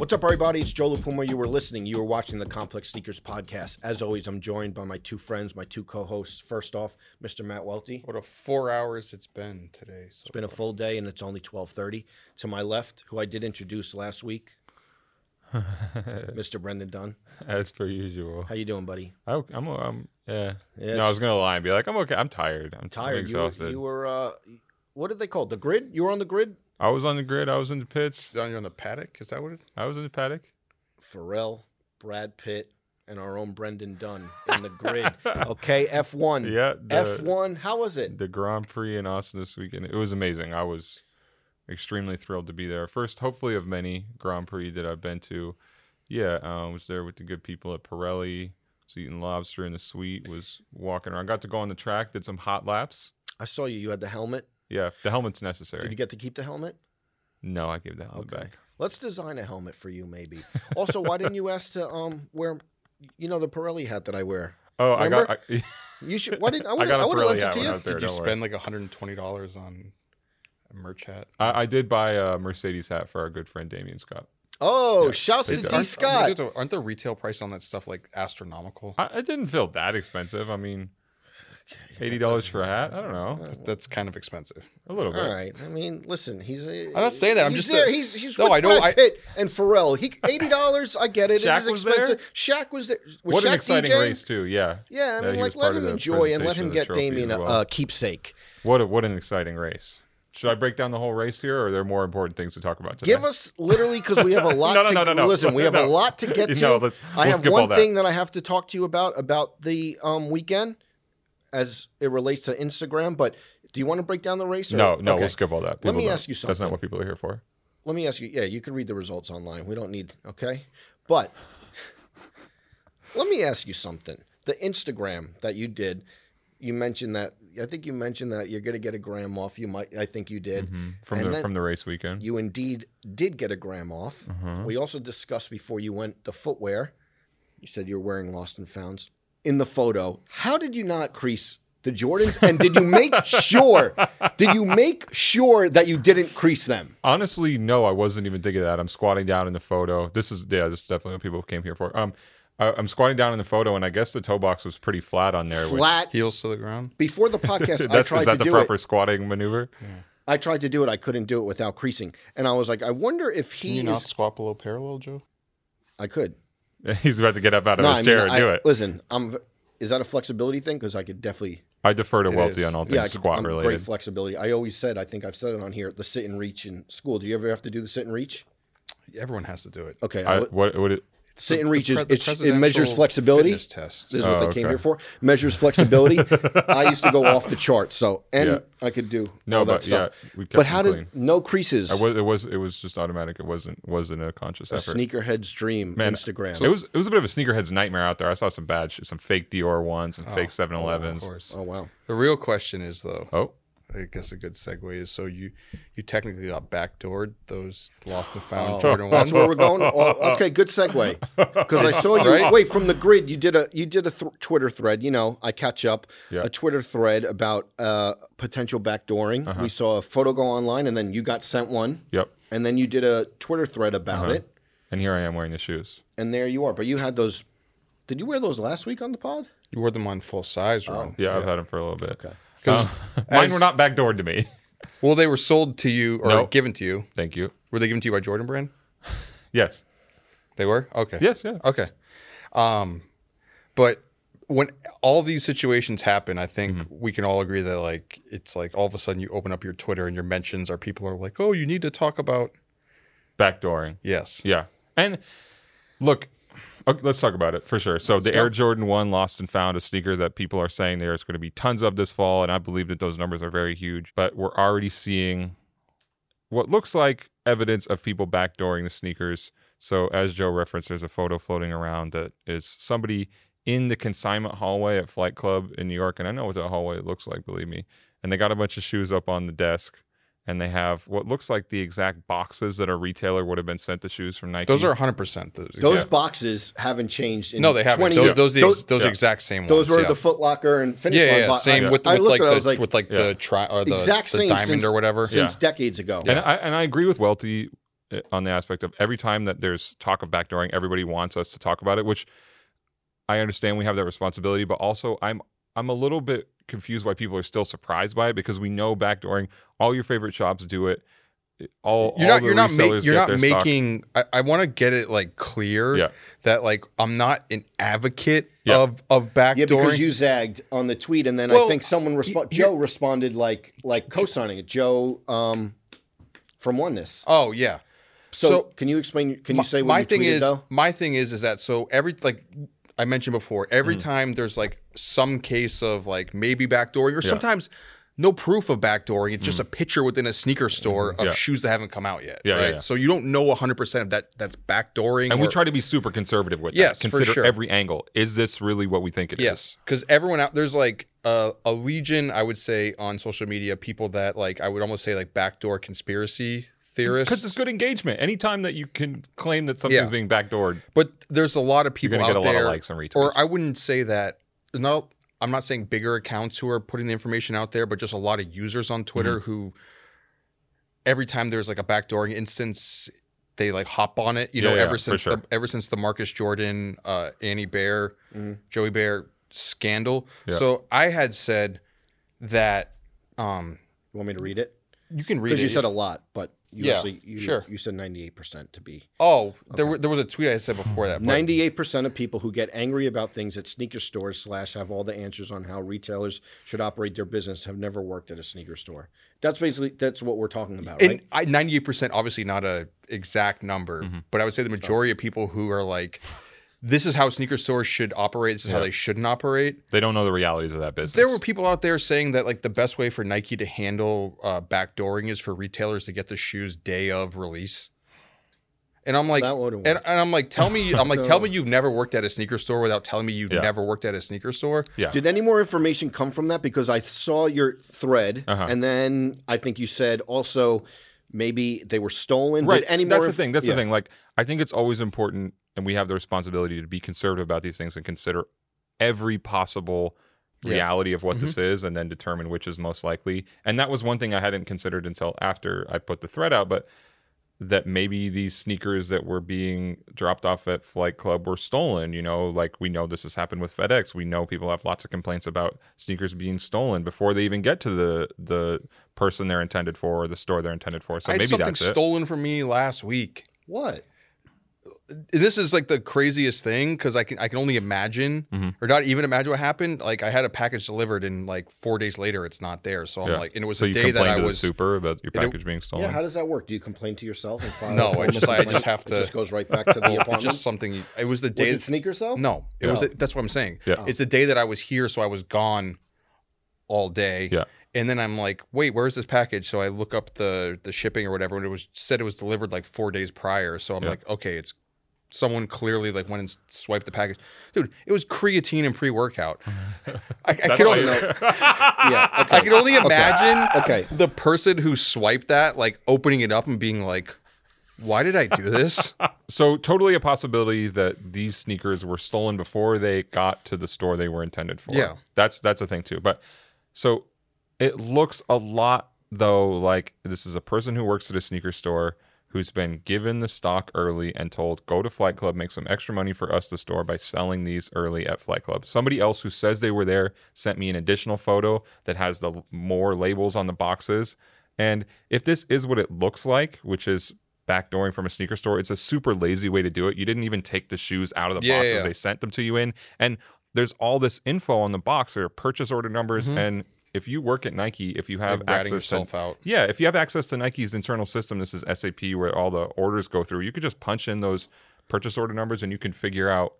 What's up, everybody? It's Joe LaPuma. You were listening. You were watching the Complex Sneakers podcast. As always, I'm joined by my two friends, my two co-hosts. First off, Mr. Matt Welty. What a four hours it's been today. So It's been a full day, and it's only 12:30. To my left, who I did introduce last week, Mr. Brendan Dunne. As per usual. How you doing, buddy? I, I'm, I'm, yeah. Yeah, no, I was gonna lie and be like, I'm okay. I'm tired. I'm tired. You were, you were. Uh, what did they call it? The grid? You were on the grid. I was on the grid. I was in the pits. Down here on the paddock, is that what it is? I was in the paddock. Pharrell, Brad Pitt, and our own Brendan Dunne in the grid. Okay, F1. Yeah. The, F1. How was it? the Grand Prix in Austin this weekend. It was amazing. I was extremely thrilled to be there. First, hopefully, of many Grand Prix that I've been to. Yeah, I was there with the good people at Pirelli. Was eating lobster in the suite. Was walking around. Got to go on the track. Did some hot laps. I saw you. You had the helmet. Yeah, the helmet's necessary. Did you get to keep the helmet? no, I gave that helmet Okay. back. Let's design a helmet for you, maybe. Also, why didn't you ask to um wear, you know, the Pirelli hat that I wear? Oh, I got. I, You should. Why didn't I? I Would got a I would have Pirelli lent it to when I you. was there. Did you don't worry. spend like $120 on a merch hat? I, I did buy a Mercedes hat for our good friend Damien Scott. Oh, shouts to Is- D Scott. Aren't the, aren't the retail price on that stuff like astronomical? I, it didn't feel that expensive. I mean, eighty dollars for a hat. I don't know, That's kind of expensive. a little bit. All right. I mean, listen. He's. A, I'm not saying that, I'm he's just there. saying- He's he's No, with I know, Brad I- Pitt and Pharrell. He eighty dollars. I get it. Shaq it is was there? expensive. Shaq was there. Was What Shaq an exciting DJing? race too. Yeah. Yeah, I mean, he like let him enjoy and let him get Damien as a, well. a keepsake. What a, what an exciting race. Should I break down the whole race here, or are there more important things to talk about today? Give us literally because we have a lot. No, no, to, no, no, no. Listen, we have a lot to get to. No, let's- I we'll have skip one that. thing that I have to talk to you about about the um, weekend, as it relates to Instagram. But do you want to break down the race? Or? No, no, Okay. we'll skip all that. Let me don't- ask you something. That's not what people are here for. Let me ask you. Yeah, you can read the results online. We don't need. Okay, but let me ask you something. The Instagram that you did, you mentioned that. I think you mentioned that you're going to get a gram off. You might. I think you did. From And the from the race weekend. You indeed did get a gram off. Mm-hmm. We also discussed before you went the footwear. You said you were wearing Lost and Founds in the photo. How did you not crease the Jordans? And did you make sure? Did you make sure that you didn't crease them? Honestly, no, I wasn't even thinking of that. I'm squatting down in the photo. This is yeah, this is definitely what people came here for. Um, I, I'm squatting down in the photo, and I guess the toe box was pretty flat on there. which- Flat. Heels to the ground? Before the podcast, I That's, tried is that to the do proper it. squatting maneuver? I tried to do it. I couldn't do it without creasing, and I was like, I wonder if he Can he you not is. squat below parallel, Joe? I could. He's about to get up out of No, his I mean, chair and I- do it. Listen, I'm. Is that a flexibility thing? Because I could definitely. I defer to It Welty on all things Yeah, I could, squat I'm related. great flexibility. I always said, I think I've said it on here, the sit and reach in school. Do you ever have to do the sit and reach? Everyone has to do it. Okay, I, I, what what it, sit The- and the reach is pre- the it measures flexibility. test. This is what Oh, they came okay. here for. Measures flexibility. I used to go off the chart, so and Yeah. I could do no, all that but stuff. yeah, but how them did clean. no creases? I was, it was it was just automatic. It wasn't wasn't a conscious a effort. sneakerhead's dream. Man, Instagram. It was it was a bit of a sneakerhead's nightmare out there. I saw some bad shit, some fake Dior ones, some fake 7-Elevens. Of course. oh wow. The real question is though. Oh, I guess a good segue is so you you technically got backdoored those lost and found Oh, Jordan That's where we're going. Oh, okay, good segue. Because I saw you. Right? Wait, from the grid, you did a you did a th- Twitter thread. You know, I catch up. Yeah. A Twitter thread about uh, potential backdooring. Uh-huh. We saw a photo go online, and then you got sent one, yep. and then you did a Twitter thread about Uh-huh. it, And here I am wearing the shoes. and there you are. But you had those. Did you wear those last week on the pod? You wore them on full size run. Yeah, I've had them for a little bit. Okay. Because Mine as- were not backdoored to me. well, they were sold to you or No. given to you. Thank you. Were they given to you by Jordan Brand? Yes. They were. Okay. Yes. Yeah. Okay. Um, but when all these situations happen, I think Mm-hmm. we can all agree that like it's like all of a sudden you open up your Twitter and your mentions are people are like, oh, you need to talk about Backdooring. yes. Yeah. And look, okay, let's talk about it for sure. So the Air Jordan 1 lost and found a sneaker that people are saying there's going to be tons of this fall and I believe that those numbers are very huge, but we're already seeing what looks like evidence of people backdooring the sneakers. So as Joe referenced there's a photo floating around that is somebody in the consignment hallway at Flight Club in New York and I know what that hallway looks like, believe me. And they got a bunch of shoes up on the desk and they have what looks like the exact boxes that a retailer would have been sent the shoes from Nike. Those are 100 percent those. Those boxes haven't changed in no, they haven't. 20 Those years. those the, those, those yeah. exact same those ones. were yeah. the Foot Locker and Finish yeah, Line. yeah, bo- same I, with, I with looked like at it, I the like, with like Yeah. the tri or the, exact the same diamond since- or whatever. since Yeah. decades ago. And I and I agree with Welty. uh, on the aspect of every time that there's talk of backdooring, everybody wants us to talk about it, which I understand we have that responsibility, but also I'm I'm a little bit confused why people are still surprised by it because we know backdooring, all your favorite shops do it. All you're all not the you're not ma- you're not their stock- making I, I want to get it like clear Yeah. that like I'm not an advocate Yeah. of of backdooring. Yeah, because you zagged on the tweet, and then I think someone responded. Joe responded like like co-signing it. Joe um, from Oneness. oh yeah. So, so can you explain? Can you say what my you thing is though? my thing is is that so every like I mentioned before, every Mm. time there's like some case of like maybe backdooring or sometimes no proof of backdooring. It's just a picture within a sneaker store of Mm. Yeah. shoes that haven't come out yet. Yeah, yeah, right. yeah. So you don't know 100 percent of that that's backdooring. And we try to be super conservative with Yes, that. Consider sure. every angle. Is this really what we think it is? Yes, because everyone out there's like a, a legion, I would say, on social media, people that like I would almost say like backdoor conspiracy theorists. Because it's good engagement. Anytime that you can claim that something's Yeah. being backdoored, But there's a lot of people gonna out get a lot of there, likes and retweets. or I wouldn't say that. No, I'm not saying bigger accounts who are putting the information out there, but just a lot of users on Twitter Mm-hmm. who, every time there's like a backdooring instance, they like hop on it. You know, Yeah, yeah, ever for since sure. the ever since the Marcus Jordan, uh, Ann Hebert, Joe Hebert scandal. Yeah. So I had said that um, You want me to read it? you can read it. you said a lot, but you Yeah, actually you, sure. you said ninety eight percent to be. oh, there were, there was a tweet I said before that. Ninety eight percent of people who get angry about things at sneaker stores slash have all the answers on how retailers should operate their business have never worked at a sneaker store. That's basically that's what we're talking about. And I ninety eight percent, obviously not a exact number, Mm-hmm. but I would say the majority of people who are like, this is how sneaker stores should operate. This is how they shouldn't operate. they don't know the realities of that business. There were people out there saying that like the best way for Nike to handle uh, backdooring is for retailers to get the shoes day of release. And I'm like, and, and I'm like, tell me, I'm like, No. tell me you've never worked at a sneaker store without telling me you Yeah. never worked at a sneaker store. yeah. Did any more information come from that? Because I saw your thread, Uh-huh. and then I think you said also maybe they were stolen. right. Did any That's more? the inf- thing. That's Yeah. the thing. Like, I think it's always important, and we have the responsibility to be conservative about these things and consider every possible Yeah. reality of what this Mm-hmm. is, and then determine which is most likely. And that was one thing I hadn't considered until after I put the thread out, but that maybe these sneakers that were being dropped off at Flight Club were stolen. You know, like we know this has happened with FedEx. We know people have lots of complaints about sneakers being stolen before they even get to the the person they're intended for or the store they're intended for. So I had maybe something that's it. stolen from me last week. What? This is like the craziest thing because I can I can only imagine Mm-hmm. or not even imagine what happened. Like I had a package delivered and like four days later it's not there. So I'm Yeah. like, and it was so a you day that complained I was the super about your and it- package being stolen. Yeah, how does that work? Do you complain to yourself and file? No, a I formal just- I just have to- It just goes right back to the it's apartment. just something. It was the Was day. it sneakers though? no, it was. Oh. that's what I'm saying. Yeah. It's the day that I was here, so I was gone all day. Yeah. And then I'm like, wait, where's this package? So I look up the the shipping or whatever, and it was said it was delivered like four days prior. So I'm Yeah. like, okay, it's someone clearly like went and swiped the package. Dude, it was creatine and pre workout. I, I could only, Yeah. Okay. I can only imagine Okay. the person who swiped that like opening it up and being like, why did I do this? So totally a possibility that these sneakers were stolen before they got to the store they were intended for. Yeah. That's that's a thing too. But so it looks a lot though like this is a person who works at a sneaker store who's been given the stock early and told go to Flight Club, make some extra money for us the store by selling these early at Flight Club. Somebody else who says they were there sent me an additional photo that has the more labels on the boxes. And if this is what it looks like, which is backdooring from a sneaker store, it's a super lazy way to do it. You didn't even take the shoes out of the Yeah, boxes yeah. they sent them to you in. And there's all this info on the box. There are purchase order numbers. Mm-hmm. And if you work at Nike, if you have Like access to out. yeah, if you have access to Nike's internal system, this is SAP where all the orders go through. You could just punch in those purchase order numbers and you can figure out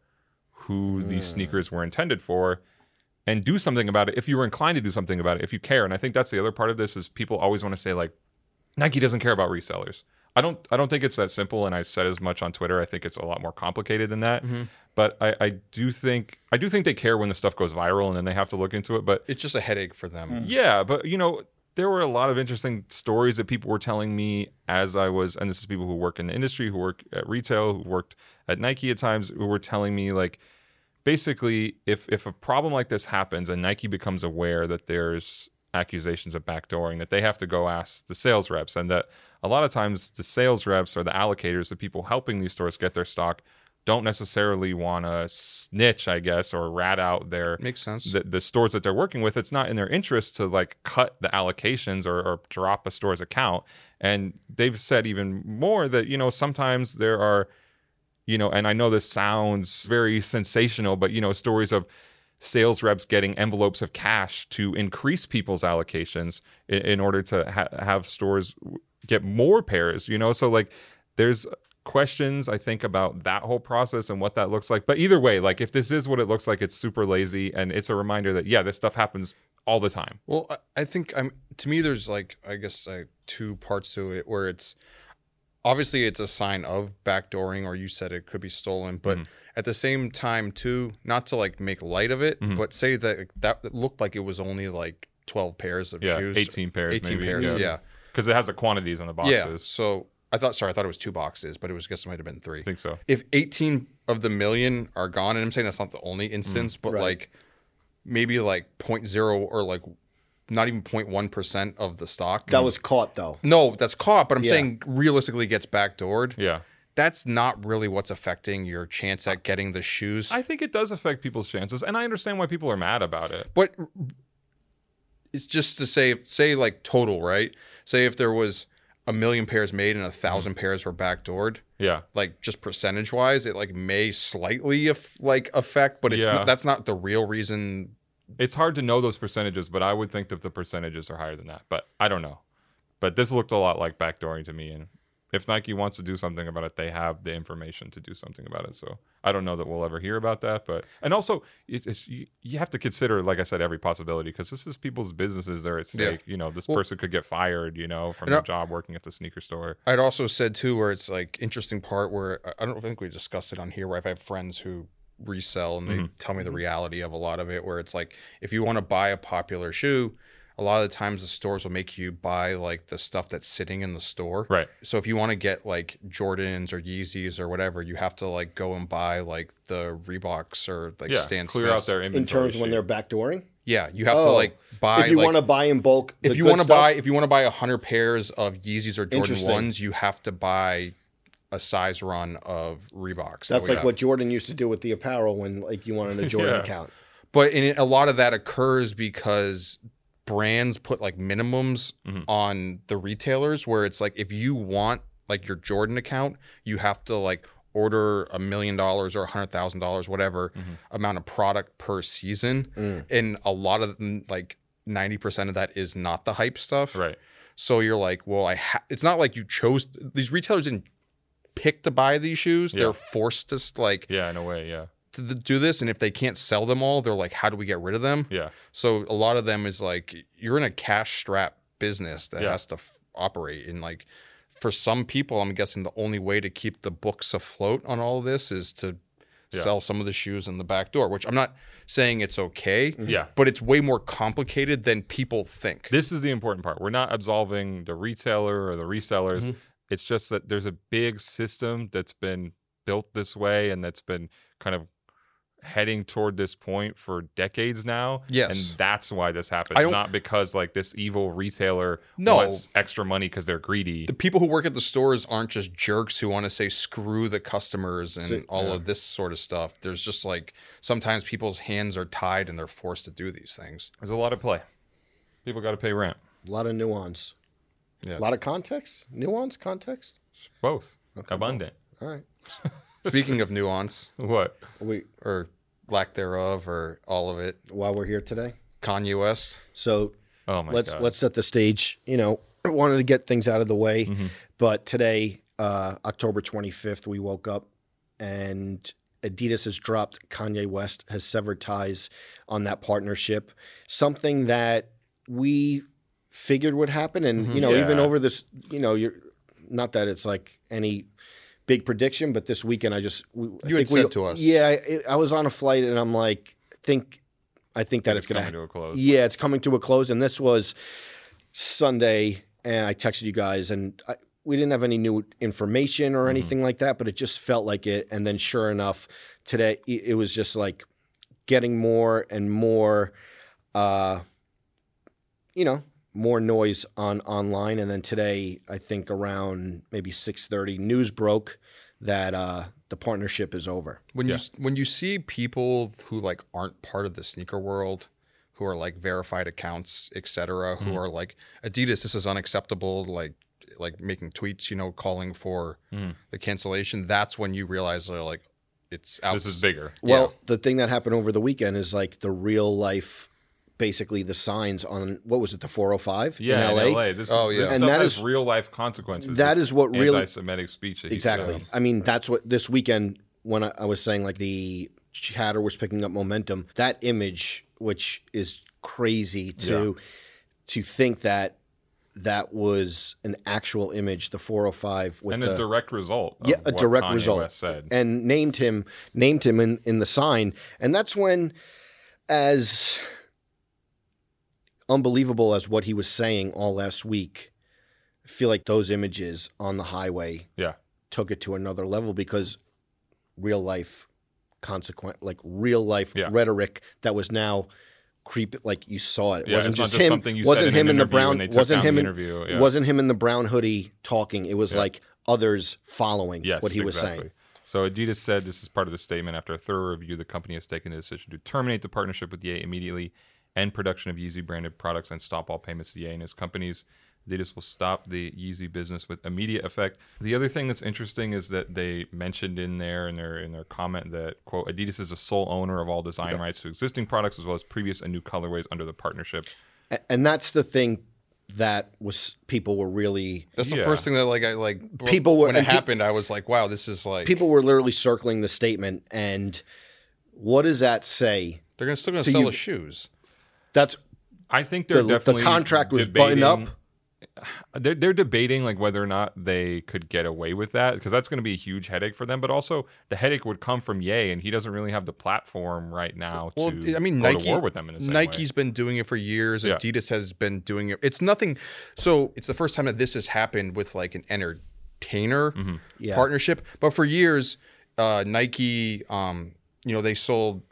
who these hmm. sneakers were intended for and do something about it if you were inclined to do something about it if you care. And I think that's the other part of this is people always want to say like Nike doesn't care about resellers. I don't I don't think it's that simple and I said as much on Twitter. I think it's a lot more complicated than that. Mm-hmm. But I, I do think I do think they care when the stuff goes viral and then they have to look into it. But It's just a headache for them. Mm. yeah, but you know, there were a lot of interesting stories that people were telling me as I was, and this is people who work in the industry, who work at retail, who worked at Nike at times, who were telling me like, basically, if if a problem like this happens and Nike becomes aware that there's accusations of backdooring that they have to go ask the sales reps, and that a lot of times the sales reps or the allocators, the people helping these stores get their stock, don't necessarily want to snitch, I guess, or rat out their Makes sense. the, the stores that they're working with. It's not in their interest to like cut the allocations or, or drop a store's account. And they've said even more that you know sometimes there are, you know, and I know this sounds very sensational, but you know stories of sales reps getting envelopes of cash to increase people's allocations in, in order to ha- have stores get more pairs. You know, so like there's questions I think about that whole process and what that looks like. But either way, like if this is what it looks like, it's super lazy and it's a reminder that yeah, this stuff happens all the time. Well, I- think I'm to me. There's like I guess like two parts to it where it's obviously it's a sign of backdooring, or you said it could be stolen, but Mhm. at the same time too, not to like make light of it, Mhm. but say that that looked like it was only like twelve pairs of Yeah, shoes, 18 pairs 18 maybe. pairs, yeah, Because it has the quantities on the boxes yeah. boxes. So I thought, sorry, I thought it was two boxes, but it was I guess it might have been three I think so. if 18 of the million are gone and i'm saying that's not the only instance mm, but Right. like maybe like 0.0 or like not even 0.1% of the stock That was caught though. no that's caught but i'm Yeah. saying realistically gets backdoored Yeah. that's not really what's affecting your chance at getting the shoes I think it does affect people's chances, and I understand why people are mad about it. but it's just to say say like total right say if there was a million pairs made and a mm-hmm. 1000 pairs were backdoored Yeah. like just percentage wise it like may slightly af- like affect but it's Yeah. not, that's not the real reason It's hard to know those percentages, but I would think that the percentages are higher than that. But I don't know. But this looked a lot like backdooring to me, and if Nike wants to do something about it, they have the information to do something about it. So I don't know that we'll ever hear about that. But and also, it- it's you, you have to consider, like I said, every possibility because this is people's businesses that are at stake. You know, this Well- person could get fired. You know, from their job working at the sneaker store. I'd also said too, where it's like interesting part where I- I don't think we discussed it on here. Where I've had friends who resell and they Mhm. tell me the reality of a lot of it. Where it's like if you want to buy a popular shoe, a lot of the times the stores will make you buy like the stuff that's sitting in the store. Right. So if you want to get like Jordans or Yeezys or whatever, you have to like go and buy like the Reeboks or like yeah. Stan clear Smiths. out their inventory In inventory. terms when they're backdooring. Yeah, you have to Oh. like buy. if you like, want to buy in bulk, if you want to buy if you want to buy 100 pairs of Yeezys or Jordan 1s you have to buy a size run of Reeboks that's we like have. what Jordan used to do with the apparel when like you wanted a Jordan Yeah. account. but in, a lot of that occurs because brands put like minimums Mhm. on the retailers where it's like if you want like your Jordan account you have to like order a million dollars or a hundred thousand dollars whatever Mhm. amount of product per season Mm. and a lot of them, like 90% of that is not the hype stuff Right. So you're like, well, I ha- it's not like you chose these retailers didn't pick to buy these shoes. Yeah. They're forced to like Yeah. In a way. Yeah. To th- do this, and if they can't sell them all, they're like, how do we get rid of them? Yeah. So a lot of them is like you're in a cash strap business that Yeah. has to f- operate, and like for some people, I'm guessing the only way to keep the books afloat on all of this is to Yeah. sell some of the shoes in the back door. Which I'm not saying it's okay, Yeah. but it's way more complicated than people think. This is the important part. We're not absolving the retailer or the resellers. Mhm. It's just that there's a big system that's been built this way and that's been kind of heading toward this point for decades now. Yes. And that's why this happens. don't- because like this evil retailer No. wants extra money because they're greedy. the people who work at the stores aren't just jerks who want to say screw the customers and So- all yeah. of this sort of stuff. There's just like sometimes people's hands are tied and they're forced to do these things. There's a lot of play. People got to pay rent. A lot of nuance. Yeah. A lot of context, nuance, context. Both. Okay, Abundant. All right. Speaking of nuance What? We or lack thereof or all of it, while we're here today, Kanye West. so Oh my let's god. let's set the stage. You know, wanted to get things out of the way, Mhm. but today, uh, October 25th, we woke up and Adidas has dropped. Kanye West has severed ties on that partnership. Something that we figured would happen, and you know, even over this, you know, you're not that it's like any big prediction, but this weekend I just we, I You had we- said to us. yeah, I, I was on a flight and I'm like, think, I think that it's, it's gonna coming to a close. yeah, it's coming to a close, and this was Sunday, and I texted you guys, and I, we didn't have any new information or anything like that, but it just felt like it. And then, sure enough, today it was just like getting more and more uh, you know, more noise on online. And then today, I think around maybe six thirty, news broke that uh, the partnership is over. When you when you see people who like aren't part of the sneaker world, who are like verified accounts, etc., who are like Adidas, this is unacceptable, like like making tweets, you know, calling for the cancellation. That's when you realize they're like, it's out. This is bigger. Well, the thing that happened over the weekend is like the real life, basically the signs on what was it, the 405 Yeah, in LA? in LA. This, Oh, is, yeah. this And stuff that has is- real life consequences. that This is what really- anti-Semitic speech. That Exactly. doing. I mean, that's what this weekend when I, I was saying like the chatter was picking up momentum. That image, which is crazy to to think that that was an actual image, the 405 with and the a direct result. Of yeah, a what direct Kanye result, West said. and named him named him in, in the sign, and that's when, as unbelievable as what he was saying all last week, I feel like those images on the highway yeah, took it to another level because real life consequent like real life Yeah. rhetoric that was now creep like you saw it. It Yeah, wasn't just just him wasn't him in the brown wasn't him in interview, yeah. wasn't him in the brown hoodie talking. It was like others following yes, what he was saying. So Adidas said this is part of the statement. After a thorough review, the company has taken the decision to terminate the partnership with Ye immediately, end production of Yeezy branded products, and stop all payments to Ye and his companies. Adidas will stop the Yeezy business with immediate effect. The other thing that's interesting is that they mentioned in there in their in their comment that quote Adidas is a sole owner of all design rights to existing products as well as previous and new colorways under the partnership. And that's the thing that was people were really That's the Yeah. first thing that like I like b- People were- when it and pe- happened. I was like, wow, this is like people were literally circling the statement and what does that say? they're gonna still gonna to sell you- the shoes. That's I think they're the, the contract was buttoned up. They're, they're debating like whether or not they could get away with that because that's going to be a huge headache for them. But also, the headache would come from Ye, and he doesn't really have the platform right now Well, to I mean, go Nike, to war with them in the same Nike's way. been doing it for years. Yeah. Adidas has been doing it. It's nothing. So it's the first time that this has happened with like an entertainer Mm-hmm. Yeah. partnership. But for years, uh, Nike, um, you know, they sold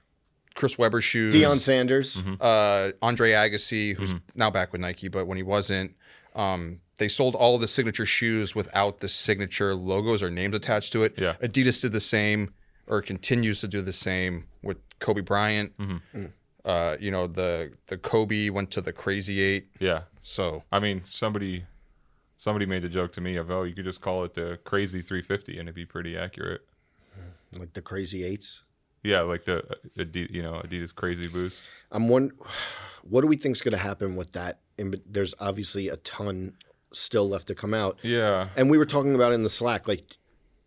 Chris Webber shoes. Deion Sanders. Mm-hmm. uh, Andre Agassi, who's now back with Nike, but when he wasn't, um, they sold all of the signature shoes without the signature logos or names attached to it. Yeah. Adidas did the same, or continues to do the same with Kobe Bryant. Mm-hmm. Uh, you know, the the Kobe went to the Crazy Eight. Yeah, So I mean, somebody somebody made the joke to me of, oh, you could just call it the Crazy 350, and it'd be pretty accurate. like the crazy eights. Yeah, like the uh, Adi- you know Adidas Crazy Boost. I'm one. What do we think's going to happen with that? And there's obviously a ton still left to come out. Yeah, And we were talking about in the Slack, like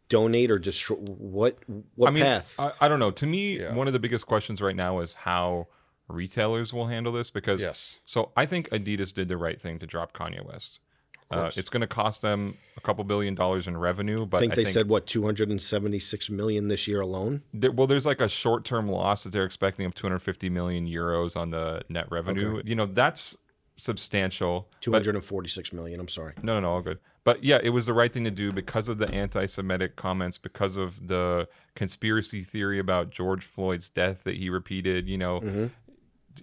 donate or destroy. What what I mean, path? I, I don't know. To me, Yeah. one of the biggest questions right now is how retailers will handle this because yes, So I think Adidas did the right thing to drop Kanye West. Uh, it's going to cost them a couple billion dollars in revenue, but I think they said what 276 million this year alone. there, well, there's like a short-term loss that they're expecting of 250 million euros on the net revenue. You know, that's substantial. 246 million. I'm sorry. no, no, no, all good. But yeah, it was the right thing to do because of the anti-Semitic comments, because of the conspiracy theory about George Floyd's death that he repeated. You know,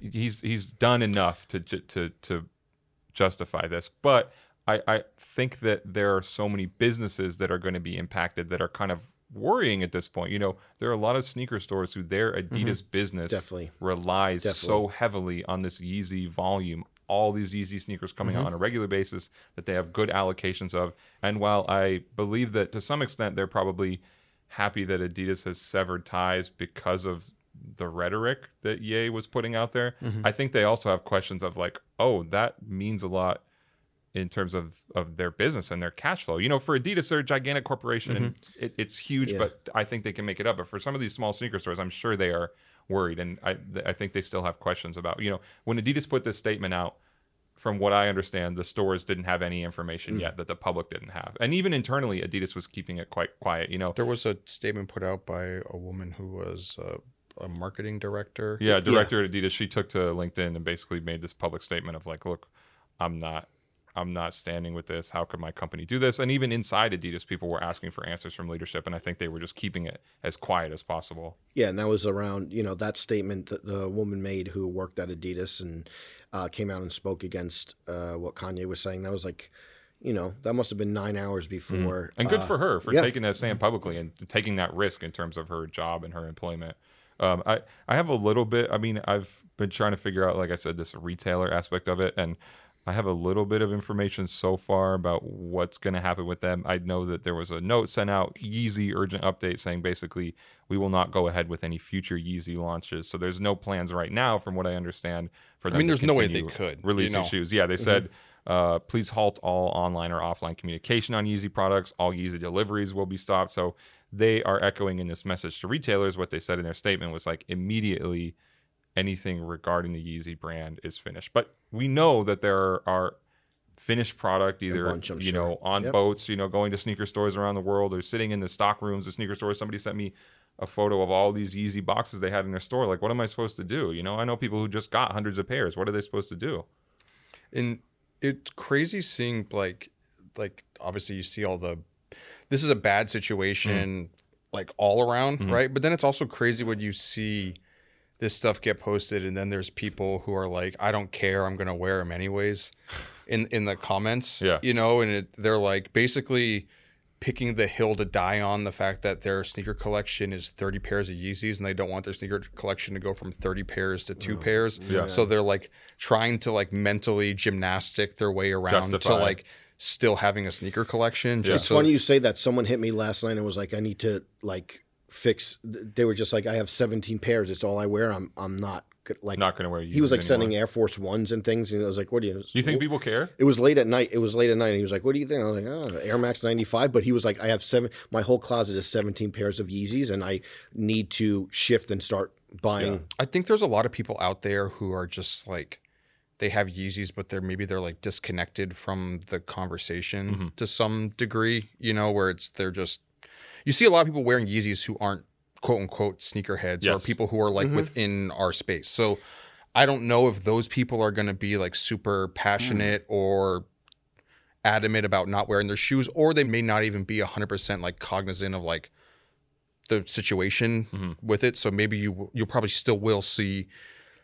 he's he's done enough to to to justify this. But I I think that there are so many businesses that are going to be impacted that are kind of worrying at this point. You know, there are a lot of sneaker stores who their Adidas business Definitely. relies so heavily on this Yeezy volume, all these Yeezy sneakers coming Mm-hmm. out on a regular basis that they have good allocations of. And while I believe that to some extent they're probably happy that Adidas has severed ties because of the rhetoric that Ye was putting out there, Mm-hmm. I think they also have questions of like, oh, that means a lot in terms of, of their business and their cash flow. You know, for Adidas, they're a gigantic corporation and it, it's huge, Mm-hmm. Yeah. but I think they can make it up. But for some of these small sneaker stores, I'm sure they are worried. And I, I think they still have questions about, you know, when Adidas put this statement out, from what I understand, the stores didn't have any information Mm. yet that the public didn't have. And even internally, Adidas was keeping it quite quiet. You know, there was a statement put out by a woman who was uh, a marketing director. yeah, director at Adidas, she took to LinkedIn and basically made this public statement of like, look, I'm not I'm not standing with this. How could my company do this? And even inside Adidas, people were asking for answers from leadership, and I think they were just keeping it as quiet as possible. Yeah, and that was around you know that statement that the woman made who worked at Adidas and uh, came out and spoke against uh, what Kanye was saying. That was like, you know, that must have been nine hours before. And good uh, for her for yeah. taking that stand publicly and taking that risk in terms of her job and her employment. Um, I, I have a little bit, I mean, I've been trying to figure out, like I said, this retailer aspect of it. And I have a little bit of information so far about what's going to happen with them. I know that there was a note sent out, Yeezy urgent update, saying basically we will not go ahead with any future Yeezy launches. So there's no plans right now, from what I understand, for them. I mean, there's no way they could, you releasing know. shoes. Yeah, they said uh, please halt all online or offline communication on Yeezy products. All Yeezy deliveries will be stopped. So they are echoing in this message to retailers what they said in their statement was like immediately anything regarding the Yeezy brand is finished. But we know that there are finished product either bunch, you sure. know on Yep. boats, you know, going to sneaker stores around the world or sitting in the stock rooms of sneaker stores. Somebody sent me a photo of all these Yeezy boxes they had in their store. Like, what am I supposed to do? You know, I know people who just got hundreds of pairs. What are they supposed to do? and it's crazy seeing like like obviously you see all the this is a bad situation mm. like all around mm-hmm. right but then it's also crazy what you see this stuff get posted and then there's people who are like i don't care i'm gonna wear them anyways in in the comments Yeah. you know and it, they're like basically picking the hill to die on the fact that their sneaker collection is 30 pairs of Yeezys and they don't want their sneaker collection to go from 30 pairs to two oh, pairs. Yeah. So they're like trying to like mentally gymnastic their way around to like still having a sneaker collection. Just It's so, funny you say that. Someone hit me last night and was like, "I need to like fix." They were just like, "I have 17 pairs. It's all I wear. I'm I'm not like." Not going to wear he was like anymore. sending Air Force Ones and things, and I was like, "What do you?" You think people care? It was late at night. It was late at night, and he was like, "What do you think?" I was like, "Oh, Air Max 95." But he was like, "I have seven. My whole closet is 17 pairs of Yeezys, and I need to shift and start buying." I think there's a lot of people out there who are just like they have Yeezys, but they're maybe they're like disconnected from the conversation Mm-hmm. to some degree, you know, where it's they're just you see a lot of people wearing Yeezys who aren't quote unquote sneakerheads or people who are like mm-hmm. within our space. So I don't know if those people are gonna be like super passionate mm. or adamant about not wearing their shoes, or they may not even be hundred percent like cognizant of like the situation mm-hmm. with it. So maybe you you probably still will see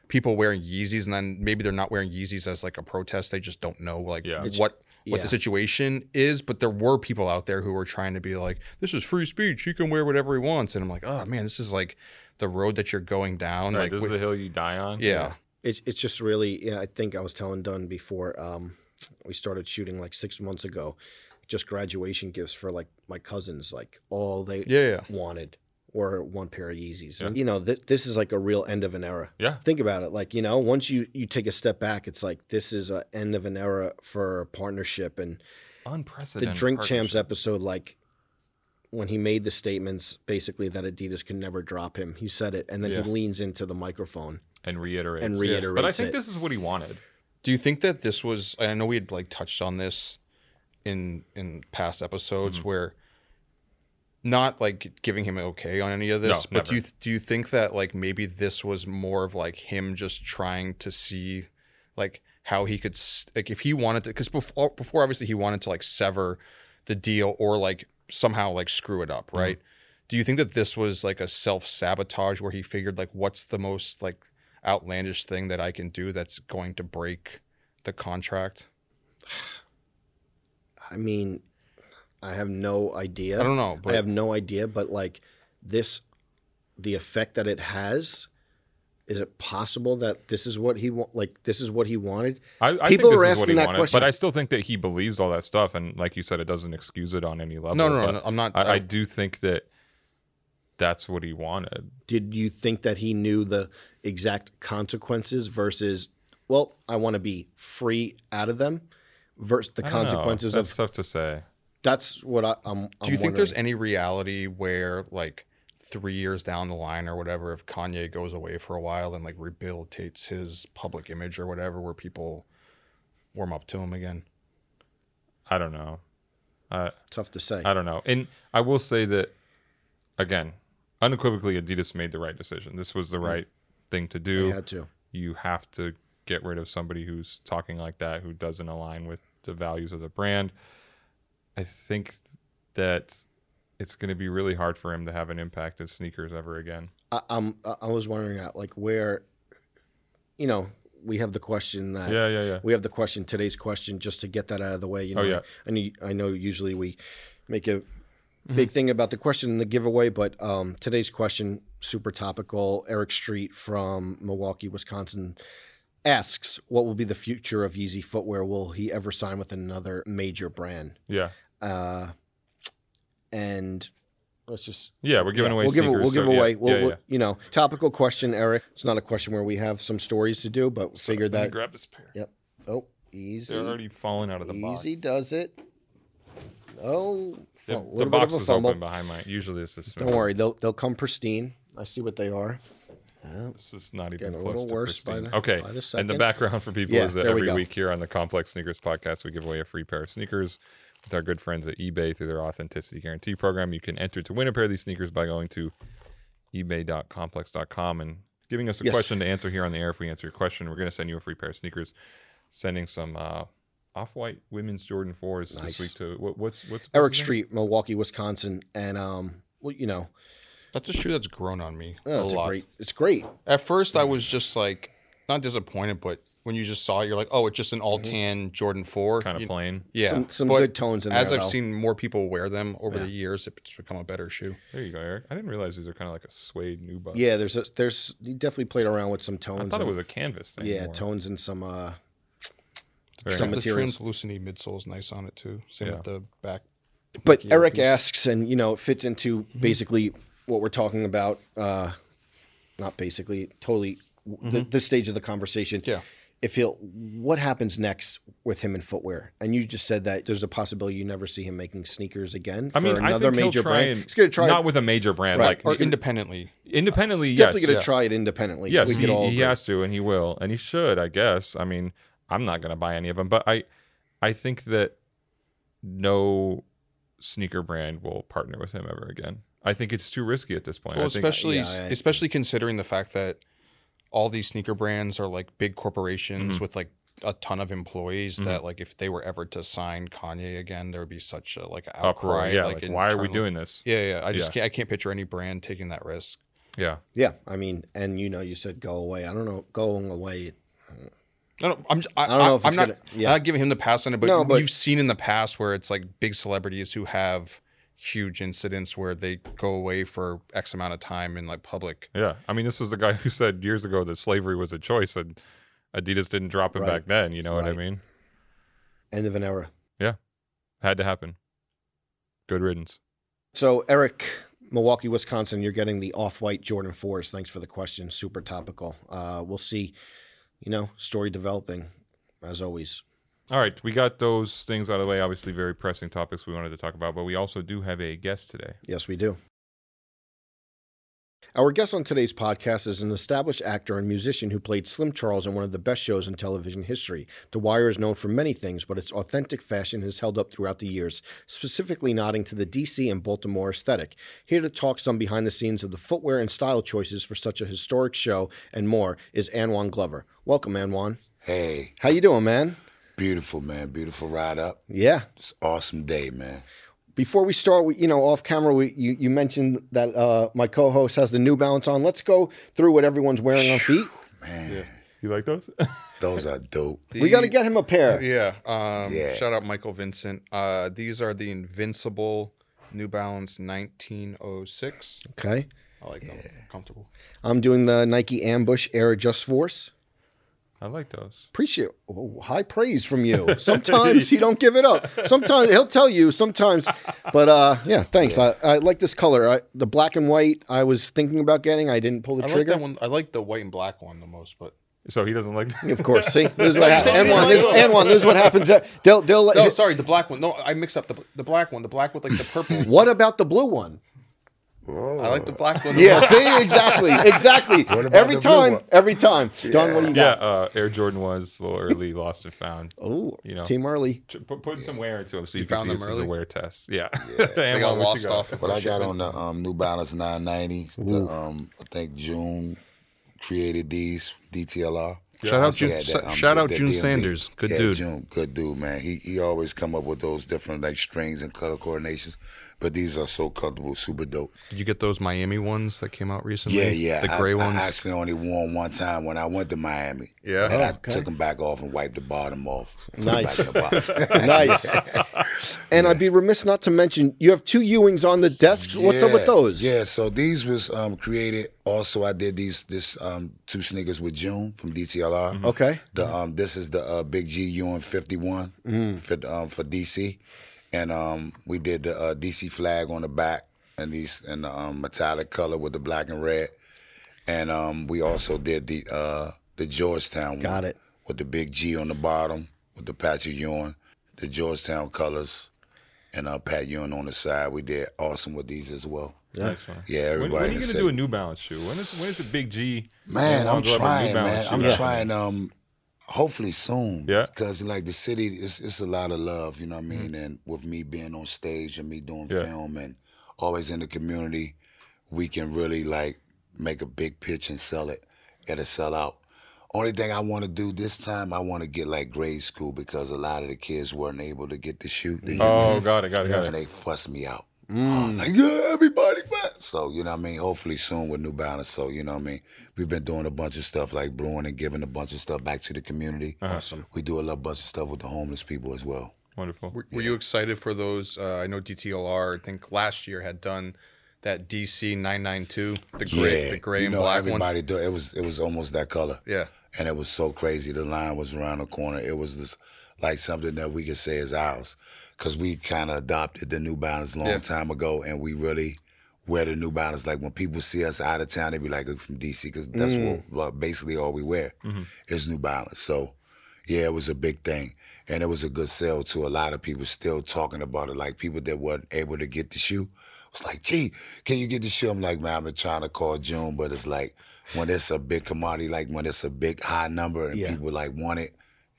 people wearing Yeezys, and then maybe they're not wearing Yeezys as like a protest. They just don't know like Yeah. what what yeah. the situation is. But there were people out there who were trying to be like, "This is free speech. He can wear whatever he wants." And I'm like, "Oh man, this is like the road that you're going down." Right, like, this with- is the hill you die on. yeah. It's it's just really. Yeah, I think I was telling Dunne before um, we started shooting like six months ago. Just graduation gifts for like my cousins, like all they Yeah, yeah. wanted or one pair of Yeezys. And, you know, th- this is like a real end of an era. Yeah. Think about it. Like, you know, once you you take a step back, it's like this is a end of an era for a partnership. And unprecedented. the Drink Champs episode, like when he made the statements basically that Adidas can never drop him, he said it, and then Yeah. he leans into the microphone. and reiterates. And reiterates. But I think it. this is what he wanted. Do you think that this was? I know we had like touched on this in in past episodes Mm-hmm. where not like giving him an okay on any of this, No, but do you do you think that like maybe this was more of like him just trying to see like how he could s- like if he wanted to because before before obviously he wanted to like sever the deal or like somehow like screw it up, mm-hmm. right? Do you think that this was like a self sabotage where he figured like what's the most like outlandish thing that I can do that's going to break the contract? I mean, I have no idea. I don't know, but I have no idea, but like this, the effect that it has. Is it possible that this is what he wa- like? This is what he wanted. I, I People think are this is what asking he that wanted, question. but I still think that he believes all that stuff, and like you said, it doesn't excuse it on any level. no, no, no, no, I'm not. I, I I, do think that that's what he wanted. Did you think that he knew the exact consequences versus, well, I want to be free out of them, versus the I don't know. consequences That's of. tough to say. That's what I, I'm. do you think there's any reality where like three years down the line or whatever, if Kanye goes away for a while and like rehabilitates his public image or whatever, where people warm up to him again? I don't know. Uh, tough to say? I don't know. And I will say that again, unequivocally, Adidas made the right decision. This was the right thing to They do. had to. You have to get rid of somebody who's talking like that, who doesn't align with the values of the brand. I think that it's going to be really hard for him to have an impact in sneakers ever again. I, I'm I I was wondering uh, like where, you know, we have the question that Yeah, yeah, yeah. we have the question today's question just to get that out of the way. You know, Oh, yeah. I, need, I know usually we make a Mm-hmm. big thing about the question and the giveaway, but um, today's question super topical. Eric Street from Milwaukee, Wisconsin asks, "What will be the future of Yeezy footwear? Will he ever sign with another major brand?" Yeah. Uh, and let's just Yeah, we're giving yeah, away We'll give, we'll give so, yeah, away. We'll, yeah, we'll- you know, topical question, Eric. It's not a question where we have some stories to do, but figured Let me that. grab this pair. Yep. Oh, easy. They're already falling out of the box. Easy does it. Oh, The, a the little box of a was fumble. open behind my. Usually this is. Don't worry, they'll they'll come pristine. I see what they are. This is not even Getting a close little to worse by pristine. the- okay. by the and the background for people Yeah, is that there we every week here on the Complex Sneakers podcast, we give away a free pair of sneakers with our good friends at eBay through their authenticity guarantee program. You can enter to win a pair of these sneakers by going to ebay.complex.com and giving us a Yes. question to answer here on the air. If we answer your question, we're going to send you a free pair of sneakers. Sending some uh, off-white women's Jordan fours Nice. this week to what, what's what's Eric what's his name? Street, Milwaukee, Wisconsin, and um, well, you know, That's a shoe that's grown on me oh, a it's a lot. great. It's great. At first, I was just like not disappointed, but when you just saw it, you're like, oh, it's just an all tan Jordan Four, kind of You- plain. Yeah, Some some but good tones in As. I've though. seen more people wear them over the years, it's become a better shoe. There you go, Eric. I didn't realize these are kind of like a suede nubuck. Yeah, there's a, there's he definitely played around with some tones. I tones. thought it was a canvas thing. yeah, more. tones and some uh Very some the materials. translucent midsole is nice on it too. Same Yeah. with the back. But Nike Eric piece. asks, and you know, it fits into basically what we're talking about. Uh, not basically, totally the, this stage of the conversation. Yeah. If he'll, what happens next with him in footwear? And you just said that there's a possibility you never see him making sneakers again for I mean, another I think major he'll try brand. and he's going to try. not with a major brand, Right. like Or He's gonna- independently. independently. he's yes, definitely going to yeah. try it independently. Yes, we he, all he has to, and he will, and he should, I guess. I mean, I'm not going to buy any of them, but I, I think that no sneaker brand will partner with him ever again. I think it's too risky at this point. Well, I think, especially yeah, I- especially considering the fact that all these sneaker brands are like big Mm-hmm. corporations with like a ton of employees that like if they were ever to sign Kanye again, there would be such a like outcry. uproar. Yeah, like, why are we doing this? Yeah, yeah. I just Yeah. can't. I can't picture any brand taking that risk. Yeah, Yeah, I mean, and you know, you said go away. I don't know, going away. No, no I'm. Just, I, don't know if I'm it's not. gonna- yeah. I'm not giving him the pass on it, but, No, but- you've seen in the past where it's like big celebrities who have huge incidents where they go away for X amount of time in like public. yeah. I mean, this was the guy who said years ago that slavery was a choice, and Adidas didn't drop him Right. back then. You know what I mean? End of an era. Yeah. Had to happen. Good riddance. So, Eric, Milwaukee, Wisconsin, you're getting the off white Jordan 4s. Thanks for the question. Super topical. Uh, we'll see, you know, story developing as always. All right, we got those things out of the way. Obviously, very pressing topics we wanted to talk about, but we also do have a guest today. Yes, we do. Our guest on today's podcast is an established actor and musician who played Slim Charles in one of the best shows in television history. The Wire is known for many things, but its authentic fashion has held up throughout the years, specifically nodding to the DC and Baltimore aesthetic. Here to talk some behind the scenes of the footwear and style choices for such a historic show and more is Anwan Glover. Welcome, Anwan. Hey, How you doing, man? Beautiful man, beautiful ride up. Yeah. It's awesome day, man. Before we start, we, you know, off camera, we, you, you mentioned that uh, my co-host has the New Balance on. Let's go through what everyone's wearing on feet. Man, You like those? those are dope. We got to get him a pair. Yeah. Um, Yeah. Shout out Michael Vincent. Uh, these are the Invincible New Balance 1906. Okay. I like them. Comfortable. I'm doing the Nike Ambush Air Adjust Force. I like those. Appreciate oh, high praise from you. Sometimes he don't give it up. Sometimes he'll tell you. Sometimes, but uh, yeah, thanks. I, I like this color. I, the black and white. I was thinking about getting. I didn't pull the I like trigger. that one. I like the white and black one the most, but So he doesn't like. Of course. See, this is what happens. Anwan, this, Anwan. This is what happens. They'll, they'll. no, sorry, the black one. No, I mixed up the the black one. The black with like the purple. What about the blue one? I like the black one. the Yeah, most. see, exactly, exactly. Every time, every time. Don, what do you Yeah, uh, Air Jordan was a little early, lost and found. Oh, You know. Team early. Ch- Put, put some wear into them so you, You can found see them this is a wear test. Yeah. They got lost off. What I got on the um, New Balance 990, the, um, I think June created these DTLR. Shout out June. that, um, shout out June DMV. Sanders. Good yeah, dude. June, good dude, man. He he always come up with those different like strings and color coordinations, but these are so comfortable, super dope. Did you get those Miami ones that came out recently? Yeah, yeah. The gray I, ones. I actually only wore 'em one time when I went to Miami. Yeah? and Oh, I okay. took them back off and wiped the bottom off. Nice. back in the box. nice. And I'd be remiss not to mention you have two Ewings on the desks. What's up with Yeah, those? Yeah, so these was um, created. Also, I did these this um, two sneakers with June from DTLR. Okay. The um, this is the uh, Big G Ewing 51 for um, for DC, and um, we did the uh, DC flag on the back and these in the um, metallic color with the black and red, and um, we also did the uh, the Georgetown Got one it. with the Big G on the bottom with the patch of Ewing, the Georgetown colors, and uh, Pat Ewing on the side. We did awesome with these as well. Nice one. Yeah, everybody. when are you the gonna city. do a New Balance shoe? When is when is the Big G? Man, I'm Lonzo have a New trying, Balance man. I'm happening? trying. Um, hopefully soon. Yeah. Because like the city, it's it's a lot of love. You know what I mm-hmm. mean? And with me being on stage and me doing Yeah. film and always in the community, we can really like make a big pitch and sell it. It'll sell out. Only thing I want to do this time, I want to get like grade school because a lot of the kids weren't able to get to shoot. They- Oh, got it, got it, got it. and they fuss me out. I'm like, yeah, everybody, but so you know what I mean. Hopefully soon with New Balance. So you know what I mean. We've been doing a bunch of stuff like brewing and giving a bunch of stuff back to the community. Awesome. We do a little bunch of stuff with the homeless people as well. Wonderful. Were, were you excited for those? Uh, I know DTLR. I think last year had done that DC 992, the gray, yeah, the gray you and know, black everybody ones. do. It was it was almost that color. Yeah. and it was so crazy. The line was around the corner. It was just like something that we could say is ours, because we kind of adopted the New Balance a long Yeah. time ago, and we really wear the New Balance. Like when people see us out of town, they be like, oh, "We're from DC," because that's what mm. well, basically all we wear mm-hmm. is New Balance. So yeah, it was a big thing, and it was a good sell to a lot of people. Still talking about it, like people that weren't able to get the shoe. was like, gee, can you get the shoe? I'm like, man, I've been trying to call June, but it's like when it's a big commodity, like when it's a big high number and Yeah. people like want it,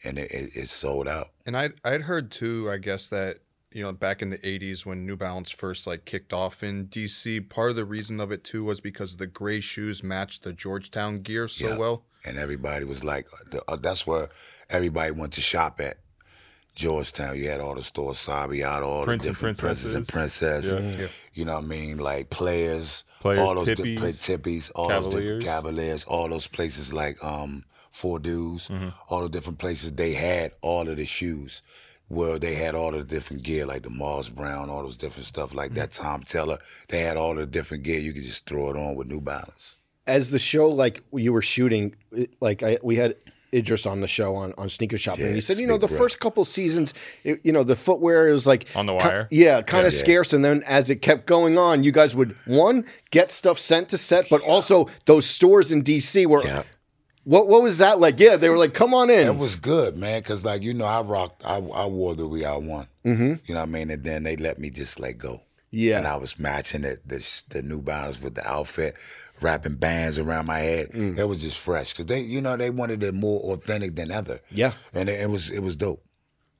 and it, it, it's sold out. And I I'd heard too, I guess that you know back in the '80s when New Balance first like kicked off in DC, part of the reason of it too was because the gray shoes matched the Georgetown gear so Yeah. well. And everybody was like, the, uh, that's where everybody went to shop at. Georgetown, you had all the stores, Sabi out, all Prince the and different princes and princess. Yeah. Yeah. You know what I mean? Like players, Players, all those Tippies, different tippies, all those different Cavaliers. Cavaliers, all those places like um Four Dudes, Mm-hmm. all the different places they had all of the shoes. Where they had all the different gear, like the Mars Brown, all those different stuff, like that Mm-hmm. Tom Teller. They had all the different gear. You could just throw it on with New Balance. As the show, like you were shooting, like I, we had Idris on the show on, on Sneaker Shop, and he said, you know, the bread. first couple seasons, it, you know, the footwear it was like On the ki- wire? yeah, kind of Yeah. scarce. And then as it kept going on, you guys would one get stuff sent to set, but also those stores in DC were. Yeah. What what was that like? Yeah, they were like, "Come on in." It was good, man, because like you know, I rocked, I, I wore the We Are One. Mm-hmm. You know what I mean? And then they let me just let go. Yeah. And I was matching it, the the New Balance with the outfit, wrapping bands around my head. Mm. It was just fresh because they, you know, they wanted it more authentic than ever. Yeah. And it, it was it was dope.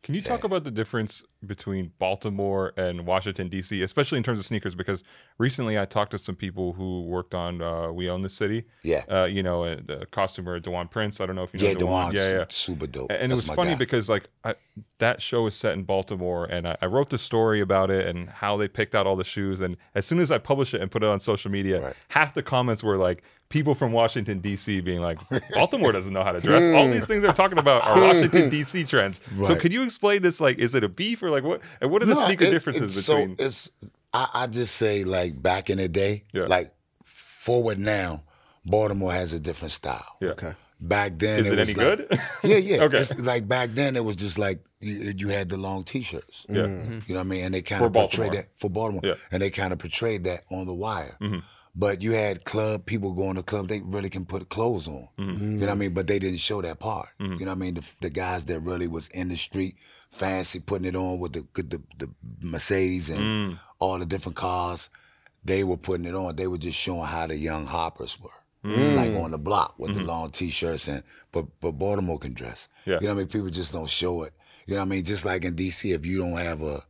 Can you talk about the difference between Baltimore and Washington D.C., especially in terms of sneakers? Because recently I talked to some people who worked on uh, We Own the City. Yeah. Uh, you know, uh, the costumer Dewan Prince. I don't know if you know Yeah, Dewan. Yeah, yeah. super dope. And it was funny guy. because like I, that show is set in Baltimore, and I, I wrote the story about it and how they picked out all the shoes. And as soon as I published it and put it on social media, Right. half the comments were like people from Washington D.C. being like, "Baltimore doesn't know how to dress." all these things they're talking about are Washington D.C. trends. So Right. could you explain this? Like, is it a beef or like what? And what are the No, sneaker it- differences it's between? So it's I, I just say like back in the day, Yeah. like forward now, Baltimore has a different style. yeah. Okay. Back then, Is it, was any like- good? Yeah, yeah. Okay. It's like back then, it was just like you, you had the long T-shirts. Yeah. You know what I mean? And they kind of portrayed that for Baltimore. Yeah. Mm-hmm. And they kind of portrayed that on the wire. But you had club people going to club. They really can put clothes on. Mm-hmm. You know what I mean? But they didn't show that part. You know what I mean? The, the guys that really was in the street, fancy, putting it on with the the, the Mercedes and Mm. all the different cars. They were putting it on. They were just showing how the young hoppers were. Mm. Like on the block with the long t-shirts and but but Baltimore can dress. Mm-hmm. Yeah. You know what I mean? People just don't show it. You know what I mean? Just like in DC, if you don't have a,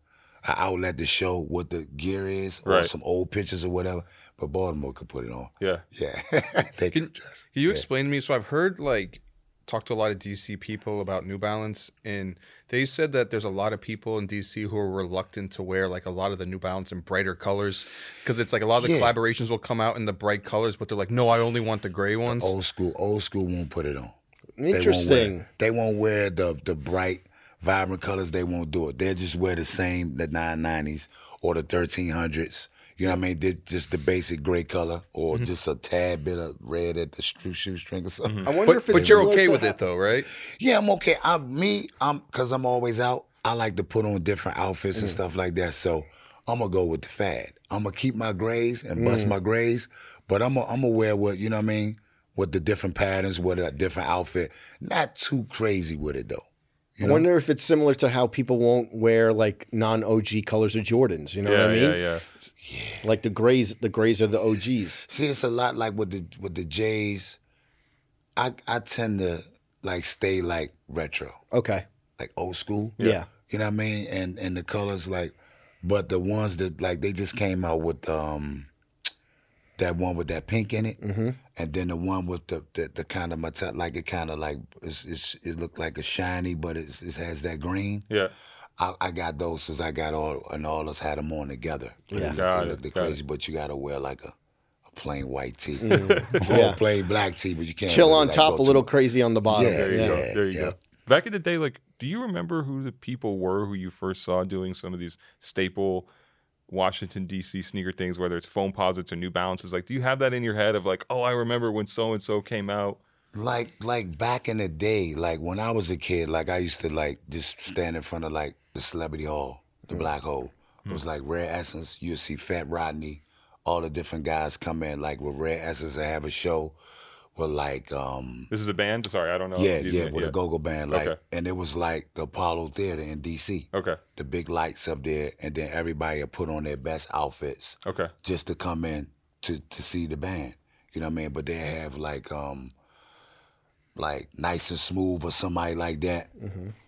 a outlet to show what the gear is or Right. some old pictures or whatever, but Baltimore could put it on. yeah. Yeah. they can dress. Can you Yeah. explain to me? So I've heard like talked to a lot of DC people about New Balance, and they said that there's a lot of people in DC who are reluctant to wear like a lot of the New Balance in brighter colors because it's like a lot of the Yeah. collaborations will come out in the bright colors, but they're like, no, I only want the gray ones. Old school, old school won't put it on. They won't wear- Interesting. They won't wear the the bright, vibrant colors. They won't do it. They'll just wear the same the 990s or the 1300s. You know what I mean? They're just the basic gray color or Mm-hmm. just a tad bit of red at the shoestring or something. Mm-hmm. I wonder But, if it's but you're okay with it though, right? Yeah, I'm okay. I'm me. I'm because I'm always out. I like to put on different outfits and mm. stuff like that. So I'm gonna go with the fad. I'm gonna keep my grays and bust mm. my grays, but I'm gonna I'm gonna wear what you know what I mean with the different patterns, with a different outfit. Not too crazy with it though. I wonder if it's similar to how people won't wear like non OG colors of Jordans. You know yeah, what I mean? yeah, yeah. yeah. Like the grays, the grays are the OGs. See, it's a lot like with the with the J's. I I tend to like stay like retro, Okay. like old school. Yeah. You know what I mean? And and the colors like, but the ones that like they just came out with um that one with that pink in it, mm-hmm. and then the one with the the, the kind of metallic, like it kind of like it's, it's it looked like a shiny, but it's, it has that green. Yeah. I, I got those since I got all and all us had them on together. Yeah. It Got looked it, got got crazy, but you gotta wear like a, a plain white tee Mm-hmm. or Yeah. plain black tee, but you can't Chill really, on like, top, a little too- crazy on the bottom. Yeah, There you yeah. go. There you go. Back in the day, like, do you remember who the people were who you first saw doing some of these staple Washington D.C. sneaker things, whether it's Foamposites or New Balances? Like, do you have that in your head of like, oh, I remember when so and so came out? like like back in the day, like when I was a kid, like I used to like just stand in front of like the celebrity hall, the mm. black hole. Mm. It was like Rare Essence. You'd see Fat Rodney, all the different guys come in like with Rare Essence and have a show with like um This is a band. Sorry, I don't know. yeah, if you- yeah, with a go-go band, like Okay. and it was like the Apollo Theater in DC. Okay. The big lights up there, and then everybody would put on their best outfits Okay. just to come in to to see the band. You know what I mean? But they have like um like nice and smooth or somebody like that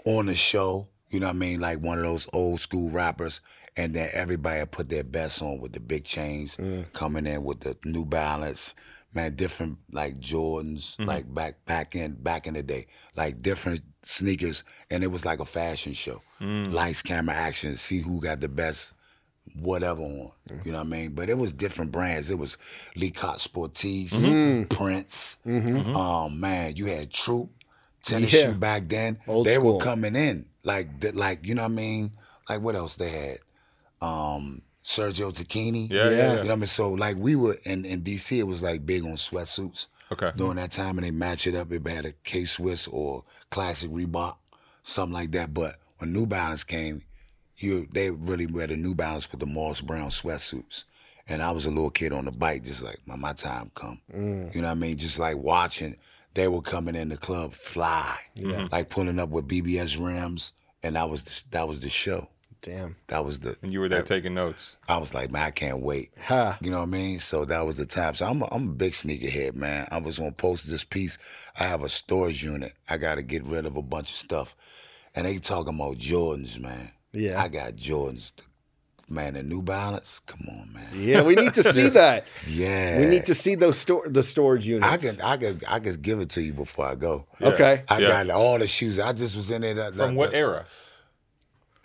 on the show. You know what I mean? Like one of those old school rappers. And then everybody put their best on with the big chains coming in with the New Balance, man, different like Jordans, like back back in back in the day, like different sneakers, and it was like a fashion show. Lights, camera, action, see who got the best whatever on. You know what I mean? But it was different brands. It was Lee Cott Sportis, Mm-hmm. Prince. Um, man, you had Troop, tennis Yeah. shoe back then. Old they school. were coming in like, like you know what I mean? Like what else they had? Um, Sergio Tacchini. Yeah, yeah, Yeah. yeah. You know what I mean? So like we were in in DC, it was like big on sweatsuits Okay. during that time, and they match it up. It had a K Swiss or classic Reebok, something like that. But when New Balance came, you they really wear the New Balance with the Moss Brown sweatsuits. And I was a little kid on the bike, just like my, my time come. Mm. You know what I mean? Just like watching, they were coming in the club fly, yeah. like pulling up with BBS rims, and that was the, that was the show. Damn. That was the. And you were there taking notes. I was like, man, I can't wait. Ha. You know what I mean? So that was the time. So I'm a, I'm a big sneakerhead, man. I was gonna post this piece. I have a storage unit. I got to get rid of a bunch of stuff, and they talking about Jordans, man. Yeah. I got Jordans, man. The New Balance. Come on, man. Yeah, we need to see that. Yeah. We need to see those store the storage units. I could I could I could give it to you before I go. Okay. I Yeah. got all the shoes. I just was in there. That, From that- what that- era?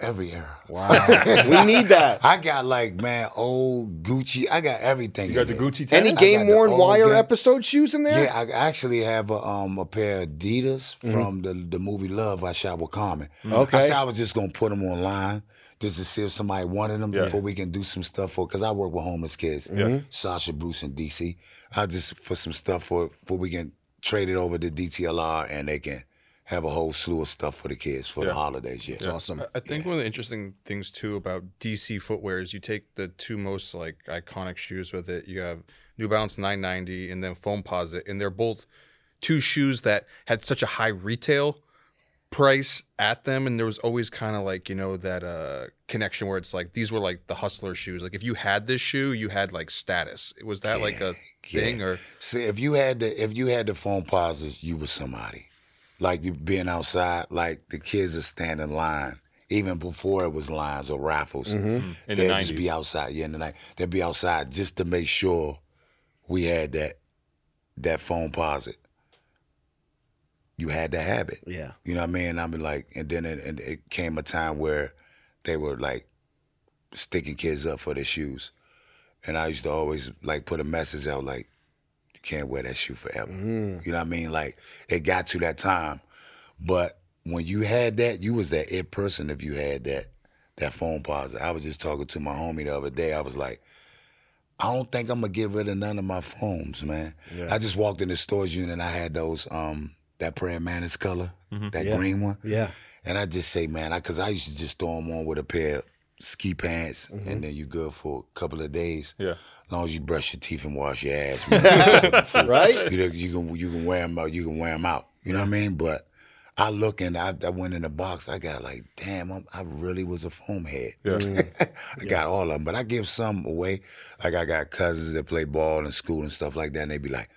Every era. Wow. we need that. I got like man, old Gucci. I got everything. You got in the there. Gucci Any tennis? I game worn wire game- episode shoes in there? Yeah, I actually have a um a pair of Adidas Mm-hmm. from the the movie Love I shot with Carmen. Okay. I said I was just gonna put them online just to see if somebody wanted them Yeah. before we can do some stuff for. Because I work with homeless kids. Mm-hmm. Sasha Bruce in DC. I just for some stuff for for we can trade it over to DTLR and they can have a whole slew of stuff for the kids for the holidays. Yeah. It's awesome. I think one of the interesting things too about DC footwear is you take the two most like iconic shoes with it. You have New Balance 990 and then Foamposite, and they're both two shoes that had such a high retail price at them, and there was always kind of like you know that uh connection where it's like these were like the hustler shoes. Like if you had this shoe, you had like status. Was that like a thing or? See, if you had the if you had the Foamposites, you were somebody. Like you being outside, like the kids are standing line. Even before it was lines or raffles, mm-hmm. Mm-hmm. In the they'd just be outside. Yeah, in the night, they'd be outside just to make sure we had that that Foamposite. you had to have it. Yeah. You know what I mean? I mean, like, and then it, and it came a time where they were like sticking kids up for their shoes, and I used to always like put a message out like, you can't wear that shoe forever. Mm. You know what I mean? Like, it got to that time, but when you had that, you was that it person. If you had that that Foamposite, I was just talking to my homie the other day. I was like. I don't think I'm gonna get rid of none of my phones, man. I just walked in the storage unit and I had those um that prayer mantis color, mm-hmm. that Yeah. green one. Yeah. And I just say, man, I cause I used to just throw them on with a pair of ski pants, mm-hmm. and then you good for a couple of days. Yeah. As long as you brush your teeth and wash your ass, man. Right? you, know, you can you can wear them out. You can wear them out. You know what I mean? But I look and I, I went in the box. I got like, damn, I'm, I really was a foam head. Yeah. I got all of them, but I give some away. Like I got cousins that play ball in school and stuff like that, and they be like,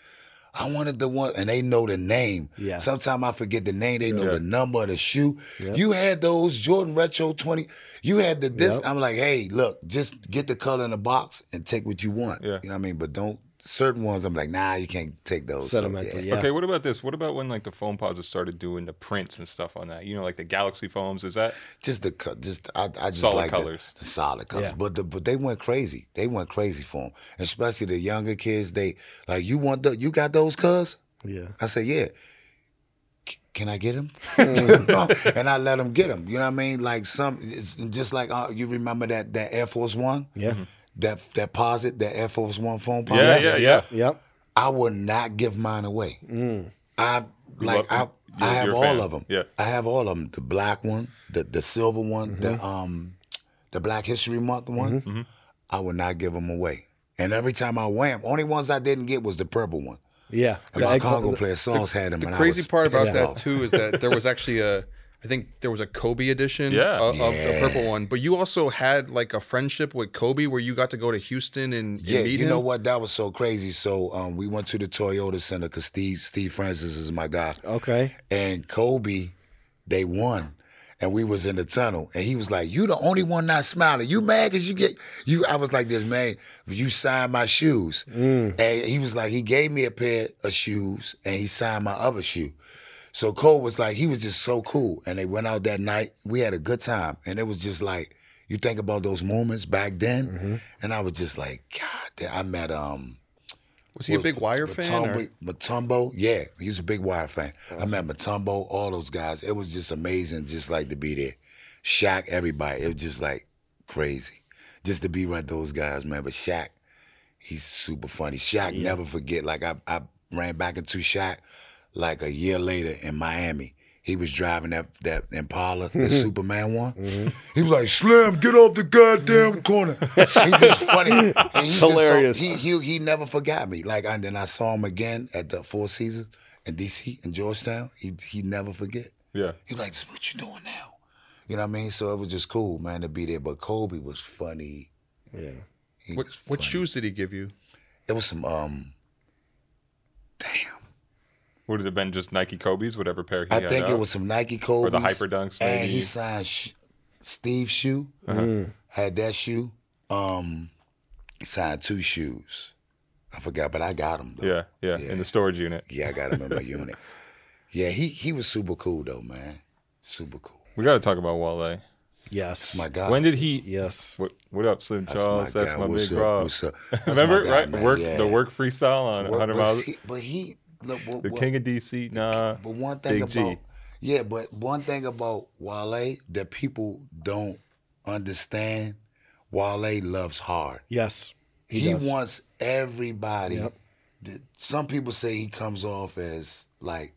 I wanted the one, and they know the name. Yeah. Sometimes I forget the name. They know Yeah. the number of the shoe. You had those Jordan Retro 20. You had the this. Yep. I'm like, hey, look, just get the color in the box and take what you want. Yeah. You know what I mean? But don't certain ones. I'm like, nah, you can't take those. So, Sentimental, yeah. yeah. Okay, what about this? What about when like the phone pods started doing the prints and stuff on that? You know, like the Galaxy Foams. Is that Just the co- just I, I just Solid like the- colors. The, solid colors. Yeah. But the, but they went crazy. They went crazy for them. Especially the younger kids. They like you want the you got those cuz? Yeah. I said yeah. C- Can I get them? And I let them get them. You know what I mean? Like some, it's just like uh, you remember that that Air Force One, Yeah. That that posit, that Air Force One Foamposite. Yeah, yeah, yeah. Yep. I would not give mine away. I like I, love- I you're- have all fan. of them. Yeah. I have all of them. The black one, the the silver one, the um, the Black History Month one. Mm-hmm. I would not give them away. And every time I wham, only ones I didn't get was the purple one. Yeah. And my Congo player Sauce had them. The and I crazy was part about pissed that too is that there was actually a, I think there was a Kobe edition Yeah. of, of the purple one, but you also had like a friendship with Kobe where you got to go to Houston and, and Yeah, meet you him. know what? That was so crazy. So um, we went to the Toyota Center because Steve Steve Francis is my guy. Okay. and Kobe, they won. And we was in the tunnel, and he was like, "You the only one not smiling. You mad because you get you?" I was like, "This man, you signed my shoes." And he was like, he gave me a pair of shoes, and he signed my other shoe. So Cole was like, he was just so cool. And they went out that night. We had a good time, and it was just like you think about those moments back then, and I was just like, God, damn, I met um. was he a big Wire fan? Or? Mutombo, Mutombo, yeah, he's a big Wire fan. I met Mutombo, all those guys. It was just amazing, just like to be there. Shaq, everybody. It was just like crazy, just to be around those guys, man. But Shaq, he's super funny. Shaq never forget. Like I, I ran back into Shaq like a year later in Miami. He was driving that that Impala, the mm-hmm. Superman one. Mm-hmm. He was like, "Slim, get off the goddamn mm-hmm. corner." He's just funny. And he's Hilarious. Just so, he, he he never forgot me. Like and then I saw him again at the Four Seasons in DC in Georgetown. He he never forget. Yeah. He's like, "What you doing now?" You know what I mean? So it was just cool, man, to be there. But Kobe was funny. Yeah. He what funny. shoes did he give you? It was some um. Damn. Would it have been just Nike Kobe's, whatever pair he had? I had think it was some Nike Kobe's. Or the Hyper Dunks, And he signed sh- Steve shoe. Uh-huh. Had that shoe. Um, he signed two shoes. I forgot, but I got them. Though. Yeah, yeah, in the storage unit. Yeah, I got them in my unit. Yeah, he he was super cool though, man. Super cool. We got to talk about Wale. Yes. My God. When did he? Yes. What, what up, Slim That's Charles? That's guy. my What's big up? bro. What's up? That's Remember, my guy, right? man. Work Yeah. the work freestyle on Work- 100 but miles. he- But he, look, what, The what- king of DC. Nah. But one thing Big G. yeah, but one thing about Wale that people don't understand, Wale loves hard. Yes. He, He does. wants everybody. Yep. th- Some people say he comes off as like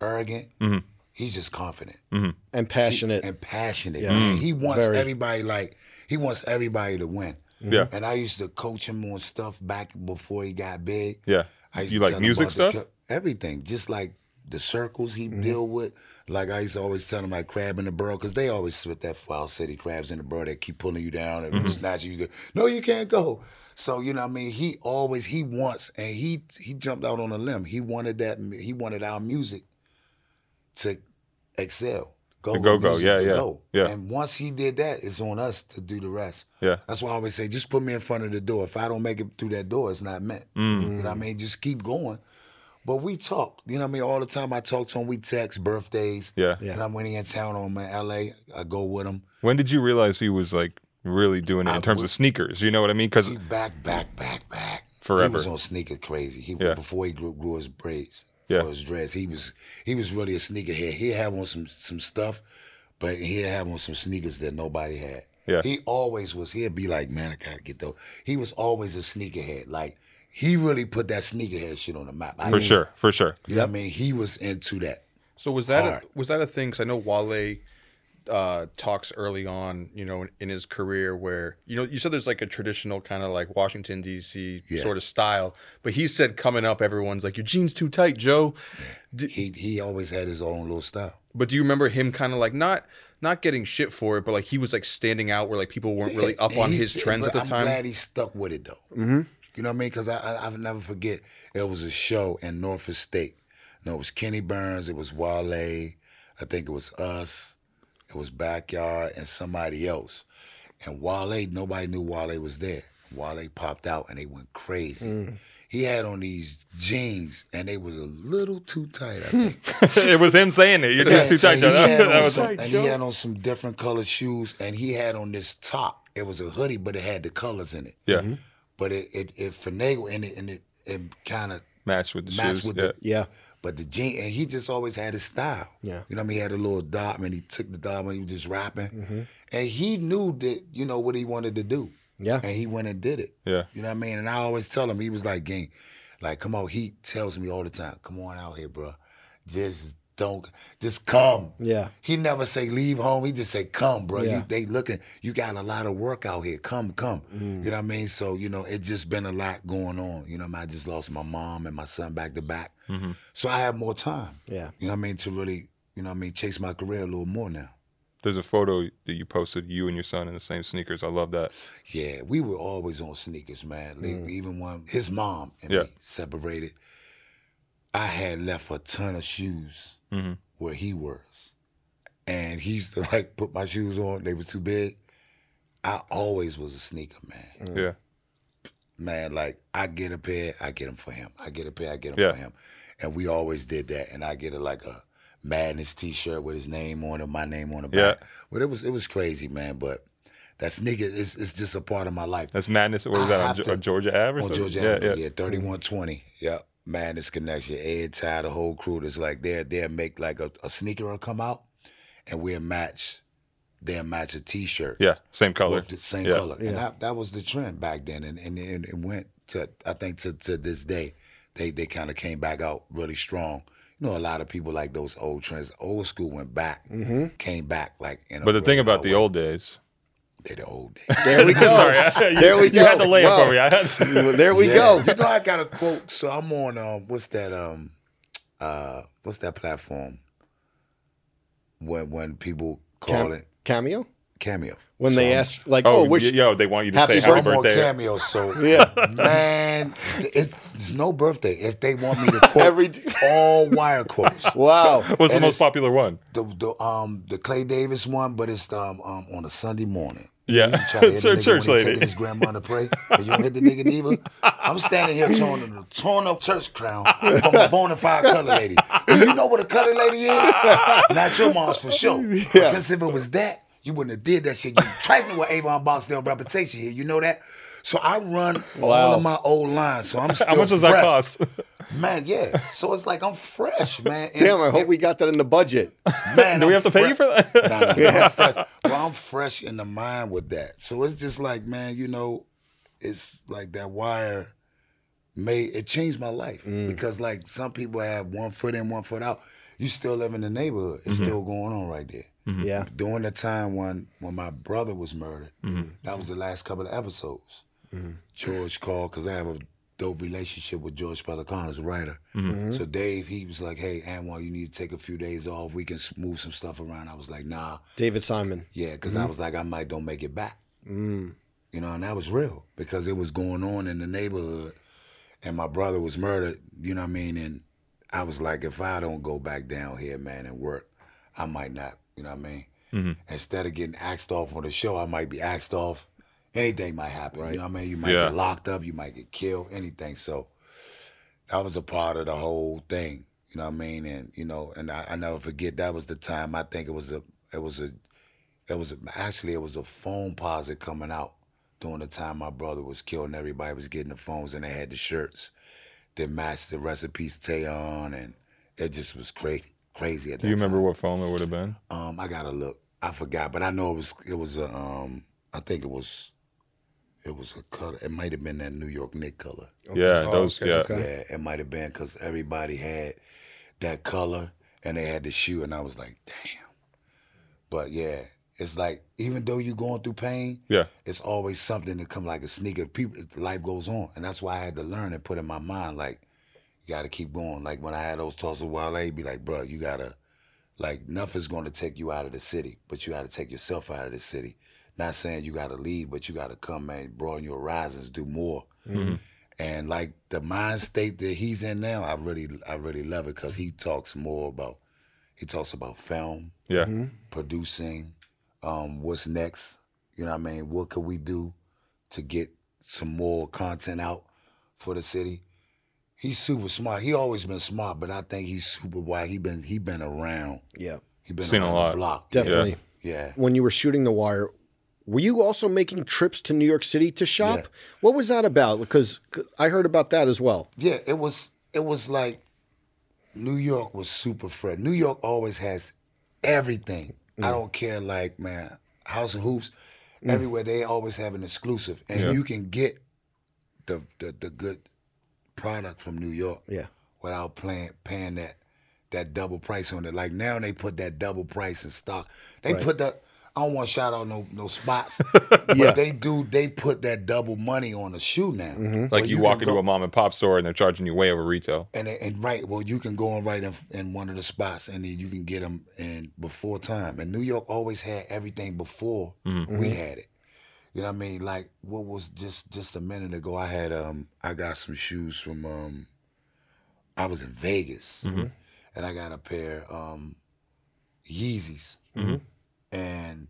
arrogant. Mm-hmm. He's just confident And passionate. and passionate. Yes. He wants Very. everybody like he wants everybody to win. Yeah. And I used to coach him on stuff back before he got big. Yeah. You like music about the stuff? everything, just like the circles he mm-hmm. deal with. Like I used to always tell him, like crab in the burrow, because they always spit that foul city crabs in the burrow that keep pulling you down and mm-hmm. snatching you. No, you can't go. So you know, what I mean, he always he wants, and he he jumped out on a limb. He wanted that. He wanted our music to excel. Go go-go, yeah, yeah, Go. yeah. And once he did that, it's on us to do the rest. Yeah. That's why I always say, just put me in front of the door. If I don't make it through that door, it's not meant. Mm. You know what I mean? Just keep going. But we talk, you know what I mean? All the time I talk to him, we text birthdays. Yeah. Yeah. And I'm when he in town on my LA, I go with him. When did you realize he was like really doing it in I terms would- of sneakers? You know what I mean? Because See, back, back, back, back. Forever. He was on sneaker crazy. He Yeah. before he grew, grew his braids Yeah. for his dreads. He was he was really a sneakerhead. He had on some some stuff, but he had on some sneakers that nobody had. Yeah. He always was. He'd be like, man, I gotta get those. He was always a sneakerhead. Like he really put that sneakerhead shit on the map. I for mean, sure, for sure. You know what I mean? He was into that. So was that a, was that a thing? Because I know Wale uh, talks early on, you know, in, in his career, where you know you said there's like a traditional kind of like Washington D.C. Yeah. sort of style, but he said coming up, everyone's like your jeans too tight, Joe. He he always had his own little style. But do you remember him kind of like not not getting shit for it, but like he was like standing out where like people weren't really up on his trends at the I'm time? glad he stuck with it though. Mm-hmm. You know what I mean? Because I, I I'll never forget. There was a show in Norfolk State. No, it was Kenny Burns. It was Wale. I think it was us. It was Backyard and somebody else. And Wale, nobody knew Wale was there. Wale popped out and they went crazy. Mm. He had on these jeans and they was a little too tight. I think. it was him saying it. You're just too tight, And he That, had that on was some- and he had on some different colored shoes, and he had on this top. It was a hoodie, but it had the colors in it. yeah. But it it, it finagled and it and it, it kind of Matched with the matched shoes. with yeah. the. Yeah. But the jean, and he just always had his style. Yeah. You know what I mean? He had a little dot, man. He took the dot when he was just rapping. Mm-hmm. And he knew that, you know, what he wanted to do. Yeah. And he went and did it. Yeah. You know what I mean? And I always tell him, he was like, gang, like, come on. He tells me all the time, come on out here, bro. Just don't, just come. Yeah. He never say leave home. He just say come, bro. Yeah. You, they looking. You got a lot of work out here. Come, come. Mm. You know what I mean? So you know, it just been a lot going on. You know, I just lost my mom and my son back to back. So I have more time. Yeah. You know what I mean? To really, you know what I mean, chase my career a little more now. There's a photo that you posted, you and your son in the same sneakers. I love that. Yeah, we were always on sneakers, man. Like, Mm. Even when his mom and Yeah. me separated, I had left a ton of shoes Mm-hmm. where he was, and he used to like put my shoes on. They were too big. I always was a sneaker man. Mm. Yeah. Man, like I get a pair, I get them for him. I get a pair, I get them Yeah. for him, and we always did that. And I get it like a Madness T-shirt with his name on it, my name on the back. Yeah. But it was it was crazy, man. But that sneaker is it's just a part of my life. That's madness. What was I that on, to- on Georgia Ave or on something? Georgia yeah, Avenue, yeah. yeah, thirty one twenty. Yep. Madness Connection, Ed Ty, the whole crew. That's like they're they'll make like a, a sneaker will come out, and we'll match. They'll match a T-shirt. Yeah, same color. The same Yeah. color. And that, that was the trend back then. And and, and it went to I think to, to this day, they they kind of came back out really strong. You know, a lot of people like those old trends. Old school went back, mm-hmm. came back like in a But the thing about the way. old days. They the old days. There we go. Sorry, I- there we go. you had to lay it Wow. for me. I had to- There we Yeah. go. You know, I got a quote. So I'm on um, what's that um, uh, what's that platform? When when people call Cam- it cameo? cameo. When So they I'm- ask, like, oh, oh, which. y- yo, they want you to Happy say So happy I'm birthday. cameo. So Yeah. man, it's, it's no birthday. It's they want me to quote Every- all wire quotes. Wow. What's the most popular one? The the um the Clay Davis one, but it's um, um on a Sunday morning. Yeah, You to hit church, church lady. his grandma to pray, you don't hit the nigga neither. I'm standing here torn a torn up church crown from a bona fide color lady. Do you know what a color lady is? Not your mom's for sure. Because if it was that, you wouldn't have did that shit. You trifling with Avon Barksdale reputation here. You know that? So I run all of my old lines. So I'm still How much does that cost? Man, yeah. So it's like I'm fresh, man. And- Damn, I hope we got that in the budget. Man, Do we I'm have to pay you for that? Nah, nah, nah, I'm fresh. Well, I'm fresh in the mind with that. So it's just like, man, you know, it's like that wire made it changed my life mm. because like some people have one foot in, one foot out. You still live in the neighborhood. It's mm-hmm. still going on right there. Mm-hmm. Yeah. During the time when when my brother was murdered, mm-hmm. that was the last couple of episodes. Mm-hmm. George called because I have a dope relationship with George Pelican as a writer. Mm-hmm. So Dave, he was like, "Hey, Anwan, you need to take a few days off. We can move some stuff around." I was like, "Nah, David Simon. yeah," because I mm-hmm. was like, "I might don't make it back." Mm. You know, and that was real because it was going on in the neighborhood, and my brother was murdered. You know what I mean? And I was like, if I don't go back down here, man, and work, I might not. You know what I mean? Instead of getting axed off on the show, I might be axed off. Anything might happen. You know what I mean? You might Yeah. get locked up. You might get killed. Anything. So that was a part of the whole thing. You know what I mean? And you know, and I, I never forget that was the time. I think it was a, it was a, it was a, actually it was a Foamposite coming out during the time my brother was killed and everybody was getting the phones and they had the shirts that matched the recipes Tayon and it just was crazy, crazy at that Do you remember time. what phone it would have been? Um, I gotta look. I forgot, but I know it was it was a um. I think it was. It was a color. It might have been that New York Knick color. Yeah, Oh, those. okay, yeah, okay. Yeah, it might have been because everybody had that color and they had the shoe, and I was like, damn. But yeah, it's like even though you're going through pain, yeah. it's always something to come like a sneaker. People, life goes on, and that's why I had to learn and put in my mind like, you got to keep going. Like when I had those talks with Wale, be like, bro, you gotta, like, nothing's going to take you out of the city, but you got to take yourself out of the city. Not saying you got to leave, but you got to come and broaden your horizons, do more. And like the mind state that he's in now, I really, I really love it because he talks more about, he talks about film, Yeah. producing, um, what's next. You know what I mean? What could we do to get some more content out for the city? He's super smart. He always been smart, but I think he's super wide. He been he been around. Yeah, He been Seen a lot. the block. definitely. Yeah. When you were shooting The Wire, were you also making trips to New York City to shop? Yeah. What was that about? Because I heard about that as well. Yeah, it was it was like New York was super fresh. New York always has everything. I mm. don't care like man, House of Hoops, mm. everywhere they always have an exclusive. And Yeah. you can get the, the the good product from New York Yeah. without paying paying that that double price on it. Like now they put that double price in stock. They Right. put that I don't want to shout out no no spots, but Yeah. they do. They put that double money on a shoe now. Mm-hmm. Like Where you, can walk into go- a mom and pop store and they're charging you way over retail. and and right, well, you can go and right in, in one of the spots, and then you can get them in before time. And New York always had everything before we had it. You know what I mean? Like what was just just a minute ago? I had um I got some shoes from um I was in Vegas, and I got a pair um Yeezys, and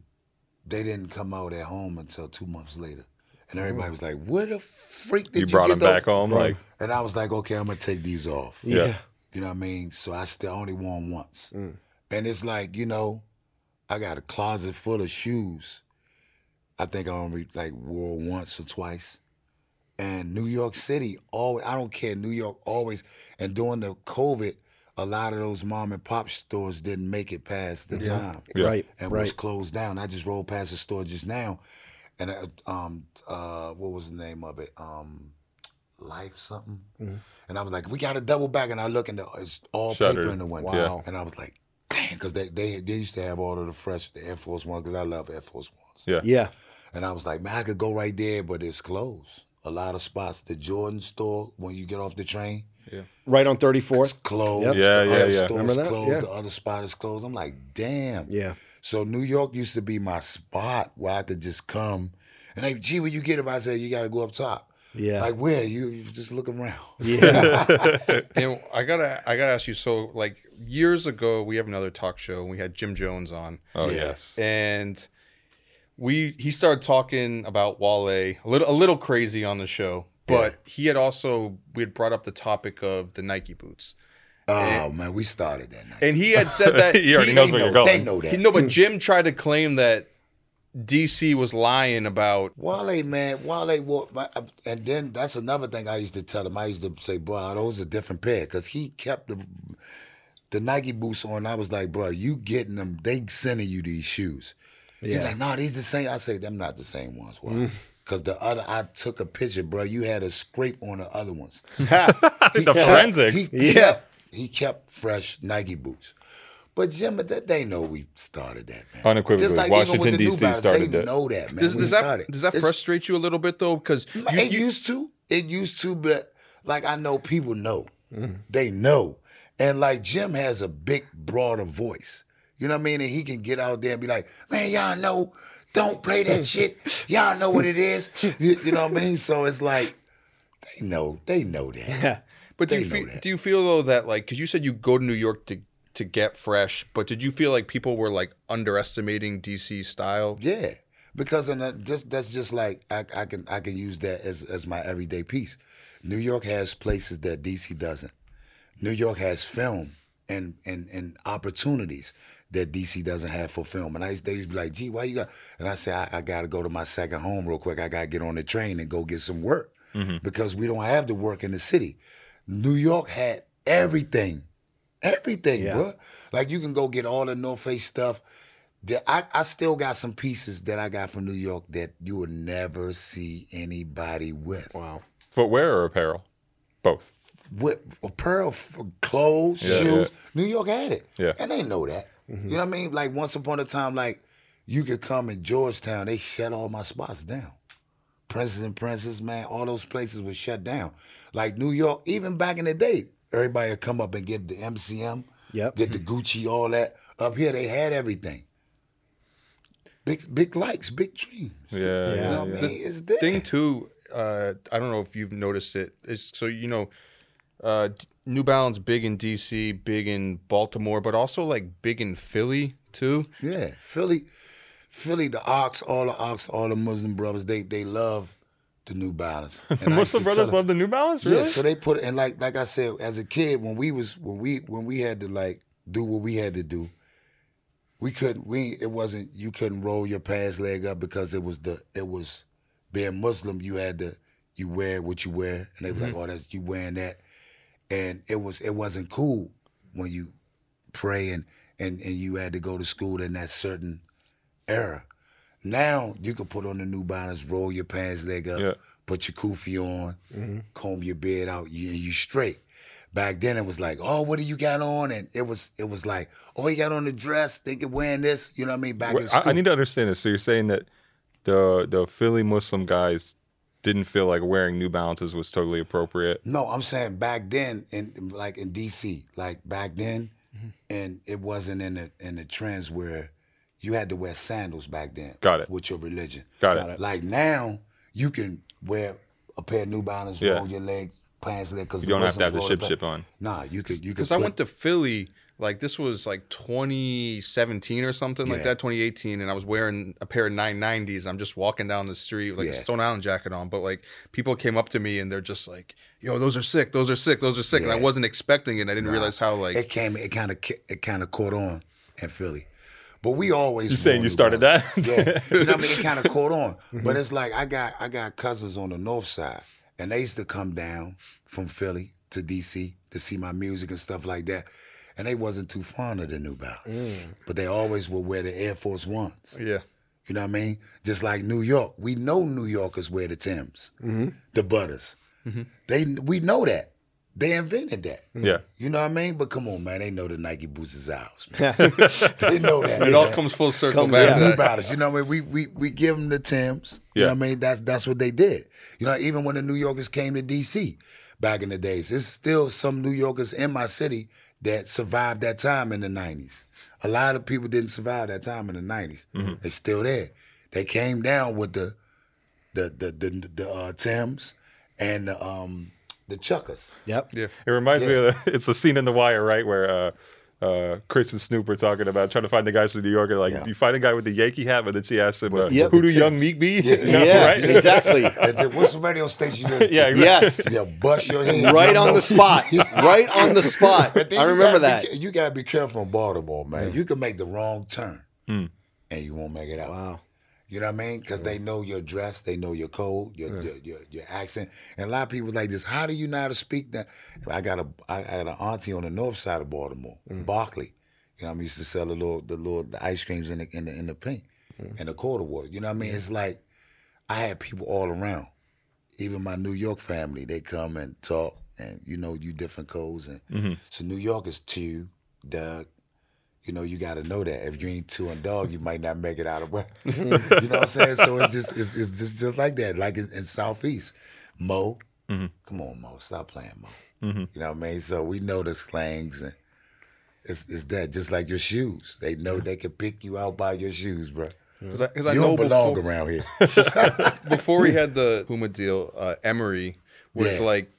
they didn't come out at home until two months later. And mm-hmm. everybody was like, "Where the freak did You you, brought get them those?" back home, like And I was like, okay, I'm gonna take these off. Yeah. You know what I mean? So I still only wore 'em once. Mm. And it's like, you know, I got a closet full of shoes. I think I only like wore once or twice. And New York City, always I don't care, New York always and during the COVID, a lot of those mom and pop stores didn't make it past the time Yeah. Right. and was closed down. I just rolled past the store just now, and uh, um uh what was the name of it? Um, Life something. And I was like, we got to double back, and I look and it's all Shuttered. paper in the window. Wow. And I was like, damn, because they, they they used to have all of the fresh the Air Force One because I love Air Force Ones. yeah. Yeah. And I was like, man, I could go right there, but it's closed. A lot of spots. The Jordan store when you get off the train. Yeah. Right on 34th. It's 34th. closed. Yep. Yeah, the yeah, other yeah. Store's Remember that? closed. Yeah. The other spot is closed. I'm like, damn. Yeah. So New York used to be my spot where I could just come. And they, gee, where you get them? I said, you got to go up top. Yeah. Like where? You, you just look around. Yeah. And I gotta, I gotta ask you. So, like years ago, we have another talk show. and We had Jim Jones on, Oh Yeah. yes. and we he started talking about Wale a little, a little crazy on the show. But he had also we had brought up the topic of the Nike boots, Oh man, we started that night. and he had said that He already he- knows where know, you're going. They know that. He, no, but Jim tried to claim that DC was lying about. Wale, man, Wale, wa- my- uh, and then that's another thing I used to tell him. I used to say, bro, those are different pair, because he kept the the Nike boots on. I was like, bro, you getting them? They sending you these shoes. He's Yeah. like, no, these the same. I say, them not the same ones. Why? Because the other, I took a picture, bro. You had a scrape on the other ones. the forensics. He Yeah. kept, he kept fresh Nike boots. But Jim, that they know we started that, man. Unequivocally, Just like Washington, even with the New DC Balance, started they that. know that, man. Does, does that does that It's- frustrate you a little bit though? Because you, it you- used to. It used to, but like I know people know. Mm-hmm. They know. And like Jim has a big, broader voice. You know what I mean? And he can get out there and be like, man, y'all know, don't play that shit. Y'all know what it is. You, you know what I mean? So it's like, they know. They know that. Yeah. But do you feel do you feel though that like because you said you go to New York to to get fresh, but did you feel like people were like underestimating DC style? Yeah, because in a, just that's just like I, I can I can use that as as my everyday piece. New York has places that DC doesn't. New York has film and and and opportunities that DC doesn't have for film. And I used, they used to be like, "Gee, why you got?" And I say, "I, I got to go to my second home real quick. I got to get on the train and go get some work mm-hmm. because we don't have the work in the city." New York had everything, everything, Yeah. bro. Like you can go get all the North Face stuff. I, I still got some pieces that I got from New York that you would never see anybody with. Wow. Footwear or apparel? Both. With apparel, clothes, Yeah, shoes. yeah. New York had it. Yeah. And they know that. Mm-hmm. You know what I mean? Like once upon a time, like you could come in Georgetown, they shut all my spots down. Princess and Princess, man, all those places were shut down. Like New York, even back in the day, everybody would come up and get the MCM, Yep. get the Gucci, all that. Up here, they had everything. Big, big likes, big dreams. Yeah. You Yeah. yeah, know what I mean? It's there. thing too uh i don't know if you've noticed it is so you know uh new balance big in dc big in baltimore but also like big in philly too Yeah, Philly, Philly, the Ox, all the Ox, all the Muslim brothers, they they love the New Balance. And Muslim brothers tell love the New Balance, really? Yeah, so they put it and like like I said, as a kid, when we was when we when we had to like do what we had to do, we couldn't we it wasn't you couldn't roll your pants leg up because it was the it was being Muslim, you had to you wear what you wear, and they were like, oh, that's you wearing that, and it was it wasn't cool when you pray and and and you had to go to school in that certain era. Now you can put on the New Balance, roll your pants leg up, Yeah. put your kufi on, mm-hmm. comb your beard out, you you straight. Back then it was like, oh, what do you got on? And it was it was like, oh, you got on the dress, thinking wearing this, you know what I mean? Back in school. I, I need to understand this. So you're saying that the the Philly Muslim guys didn't feel like wearing New Balances was totally appropriate. No, I'm saying back then, in like in DC, like back then, Mm-hmm. and it wasn't in the in the trends where you had to wear sandals back then. Got it. With your religion. Got, Got it. it. Like now, you can wear a pair of New Balances, Yeah. roll your leg, pants leg. Because You don't have to have the ship ship on. Nah, you could. You could. because i put- went to philly like this was like 2017 or something like that 2018 and i was wearing a pair of 990s i'm just walking down the street with like a stone island jacket on but like people came up to me and they're just like yo those are sick those are sick those are sick and i wasn't expecting it and i didn't realize how like It came. It kind of. It kind of caught on in Philly, but we always. You saying you started Balance. that? yeah, you know what I mean. It kind of caught on, mm-hmm. but it's like I got I got cousins on the north side, and they used to come down from Philly to DC to see my music and stuff like that, and they wasn't too fond of the New Balance, mm. but they always would wear the Air Force Ones. yeah You know what I mean? Just like New York, we know New Yorkers wear the Tims, mm-hmm. the Butters. Mm-hmm. They we know that they invented that. Mm-hmm. Yeah. You know what I mean? But come on, man, they know the Nike boots is ours. man. they know that. it all comes full circle Come- back yeah. to New. Balance. You know what I mean? We we we give them the Tims. You Yeah. know what I mean? That's that's what they did. You know, even when the New Yorkers came to DC back in the days, there's still some New Yorkers in my city that survived that time in the '90s. A lot of people didn't survive that time in the '90s. Mm-hmm. They're still there. They came down with the the the the, the uh, Tims and the um the Chuckers. Yep. yeah It reminds me of the, it's the scene in The Wire, right, where uh, uh, Chris and Snoop are talking about trying to find the guys from New York. And like, Yeah. you find a guy with the Yankee hat, but then she asks him, uh, Yep. "Who do The Young Timbs. Meek be?" Yeah. You Yeah, right? exactly. And What's the radio station you listen to? Yeah, exactly. Yes. Yeah, bust your head. Right on the spot. Right on the spot. But then I you remember gotta be that. ca- you gotta be careful in Baltimore, man. You can make the wrong turn, and you won't make it out. Wow. You know what I mean? Because they know your dress, they know your code, your, your your your accent, and a lot of people like this. How do you know how to speak that? I got a I had an auntie on the north side of Baltimore, mm. Barkley. You know, I used to sell the little the little the ice creams in the in the in the pink mm. and the quarter water. You know what I mean? It's like I had people all around. Even my New York family, they come and talk, and you know, you different codes, and mm-hmm. so New York is two, Doug. You know, you got to know that if you ain't two and dog, you might not make it out of where. you know what I'm saying? So it's just it's, it's just just like that, like in, in Southeast. Mo, come on, Mo, stop playing, Mo. You know what I mean? So we know the slangs and. It's, it's that just like your shoes. They know they can pick you out by your shoes, bro. Because I, 'cause I you know don't belong before, around here. before he had the Puma deal, uh, Emery was Yeah. like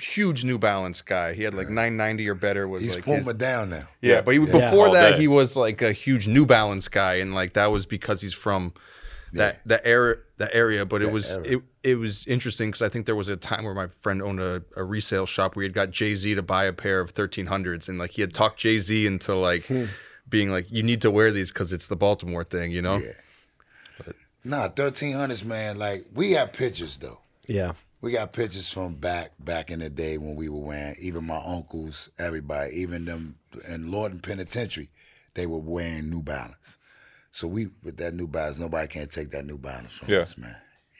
huge New Balance guy. He had like 990 or better. Was He's like Puma his, down now. yeah, but he, Yeah. before All that day. he was like a huge New Balance guy, and like that was because he's from that that era that area, but it was era. it, it was interesting because I think there was a time where my friend owned a, a resale shop where he had got Jay Z to buy a pair of 1300s, and like he had talked Jay Z into like Hmm. being like, you need to wear these because it's the Baltimore thing, you know? Yeah. Nah, thirteen hundreds, man. Like we have pictures though. Yeah. We got pictures from back back in the day when we were wearing. Even my uncles, everybody, even them in Lorton Penitentiary, they were wearing New Balance. So we with that New Balance, nobody can take that New Balance from Yeah. us, man.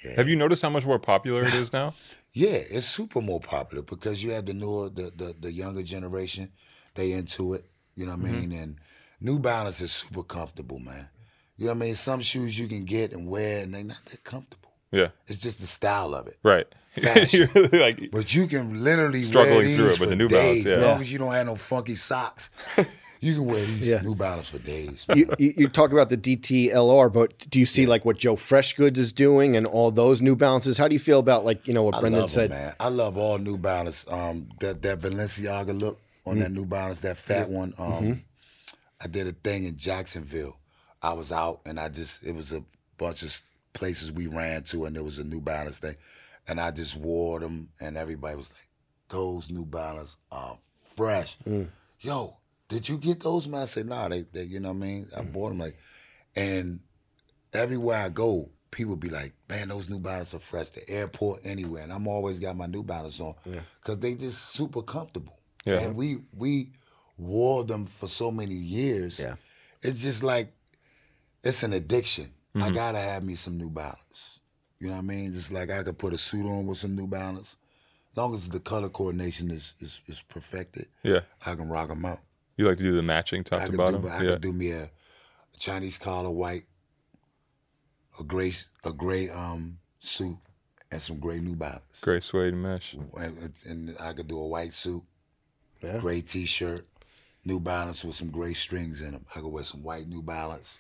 Yeah. Have you noticed how much more popular it is now? Yeah, it's super more popular because you have the newer, the the, the younger generation. They into it. You know what I mm-hmm. mean? And New Balance is super comfortable, man. You know what I mean? Some shoes you can get and wear, and they're not that comfortable. Yeah. It's just the style of it. Right. Fashion. Like But you can literally Struggling wear these through it for with the New Balance, days. As long as you don't have no funky socks, you can wear these Yeah. New Balance for days. You, you, you talk about the DTLR, but do you see like what Joe Freshgoods is doing and all those New Balances? How do you feel about like you know what I Brendan love said? them, man. I love all New Balance. Um, that that Balenciaga look on that New Balance, that fat one. Um, I did a thing in Jacksonville. I was out and I just it was a bunch of places we ran to, and there was a New Balance thing, and I just wore them, and everybody was like, "Those New Balance are fresh." Mm. Yo, did you get those, man? I said, "Nah, they, they you know what I mean." I mm. bought them like, and everywhere I go, people be like, "Man, those New Balance are fresh." The airport, anywhere, and I'm always got my New Balance on because they just super comfortable. Yeah. And we we wore them for so many years. Yeah. It's just like it's an addiction. I mm-hmm. gotta have me some New Balance. You know what I mean? Just like I could put a suit on with some New Balance. As long as the color coordination is is, is perfected, yeah. I can rock them out. You like to do the matching top I to could bottom. do, I yeah. could do me a, a Chinese collar white, a gray a gray um suit, and some gray New Balance. Gray suede mesh. And, and I could do a white suit, Yeah. gray T-shirt, New Balance with some gray strings in them. I could wear some white New Balance,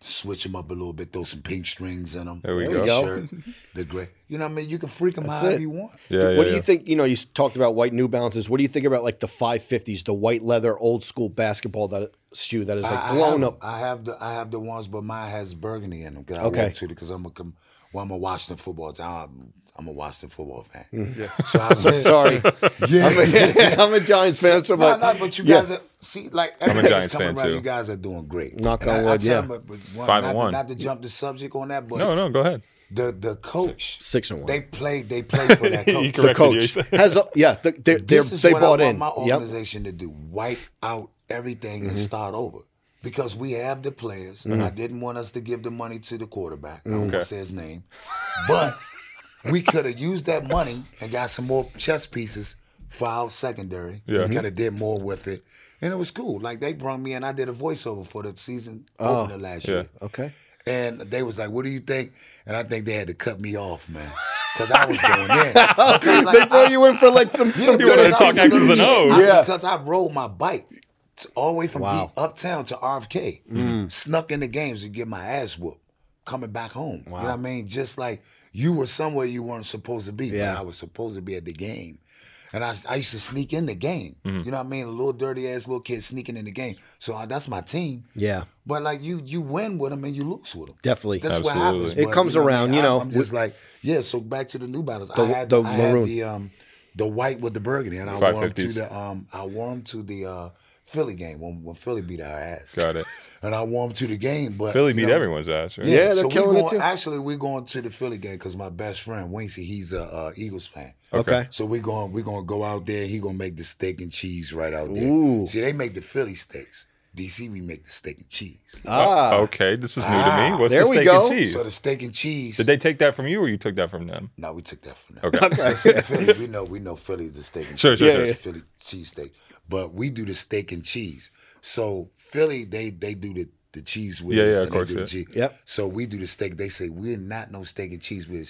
switch them up a little bit, throw some pink strings in them. There we There go. go. The gray. You know what I mean? You can freak them That's however it. you want. Yeah, yeah, what do yeah. you think? You know, you talked about white New Balances. What do you think about like the 550s, the white leather old school basketball that shoe that is like I, I blown have, up? I have the I have the ones, but mine has burgundy in them. Cause I Okay. okay. to because I'm a com- well, I'm a Washington football. I'm, I'm a Washington football fan. Mm. Yeah. So I so, Sorry, Yeah. I'm a, I'm a Giants fan, so I'm no, like, no, but you yeah. guys are see like everything's Giants coming fan, around. too. You guys are doing great. Knock And on I, I wood, tell yeah. them, but- but one- Five not, and to- one. Not to jump the subject on that, but No, no, go ahead. The the coach six and one. they played they played for that coach. the coach has a, yeah, the, they're, they're, This is they what bought I want in. my Yep. organization to do: wipe out everything Mm-hmm. and start over. Because we have the players. Mm. I didn't want us to give the money to the quarterback. I won't Okay. say his name, but we could have used that money and got some more chess pieces for our secondary. Yeah. We could have did more with it, and it was cool. Like they brought me in, I did a voiceover for the season Oh. opener last Yeah. year. Okay. And they was like, "What do you think?" And I think they had to cut me off, man, because I was going in. Oh, like, They brought you in for like some, some You wanted to talk X's and O's. Yeah. Because I rode my bike all the way from Wow. Uptown to RFK, mm-hmm. snuck in the games to get my ass whooped, coming back home. You know what I mean? Just like you were somewhere you weren't supposed to be, Yeah. but I was supposed to be at the game. And I, I used to sneak in the game. You know what I mean? A little dirty ass little kid sneaking in the game. So I, that's my team. Yeah, But like you, you win with them and you lose with them. definitely. That's what happens. It but, comes what I around, mean? you know, I'm just like, yeah. So back to the New Balance. The- I had the I maroon. had the um the white with the burgundy, and I wore 'em to the um I wore 'em to the uh Philly game when, when Philly beat our ass. Got it. And I wore 'em to the game, but Philly beat know, everyone's ass, right? Yeah, they're so we killing it too. Actually, we're going to the Philly game because my best friend Wincy, he's a uh, Eagles fan. Okay. So we're going we're gonna go out there. He gonna make the steak and cheese right out there. Ooh. See, they make the Philly steaks. DC, we make the steak and cheese. Ah, Okay, this is new to Ah. me. What's There the we steak go. and cheese? So the steak and cheese. Did they take that from you, or you took that from them? No, we took that from them. Okay. See, Philly, we know we know Philly's a steak and Sure, cheese. sure, Yeah, sure. yeah. Philly cheesesteak. But we do the steak and cheese. So Philly, they they do the the cheese with Yeah, us yeah, of and they course, do the yeah. cheese. Yep. So we do the steak. They say we're not no steak and cheese. We're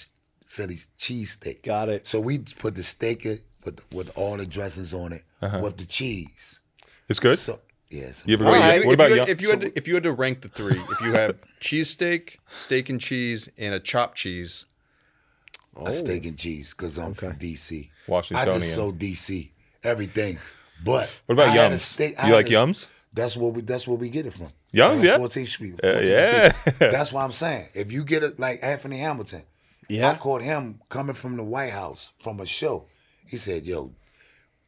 Philly cheesesteak. Got it. So we put the steak in with with all the dressings on it uh-huh. with the cheese. It's good. So yes. You ever right, What if, about you had, if you had to, if you had to rank the three, if you have cheesesteak, steak and cheese, and a chopped cheese, a steak oh. and cheese because I'm from Okay. DC. I just so DC everything. But What about I Yum's? steak- I You like a- Yum's? That's where we. That's where we get it from. Young's, On yeah. 14th Street. Uh, yeah. Street. That's what I'm saying. If you get it like Anthony Hamilton, Yeah. I caught him coming from the White House from a show. He said, "Yo,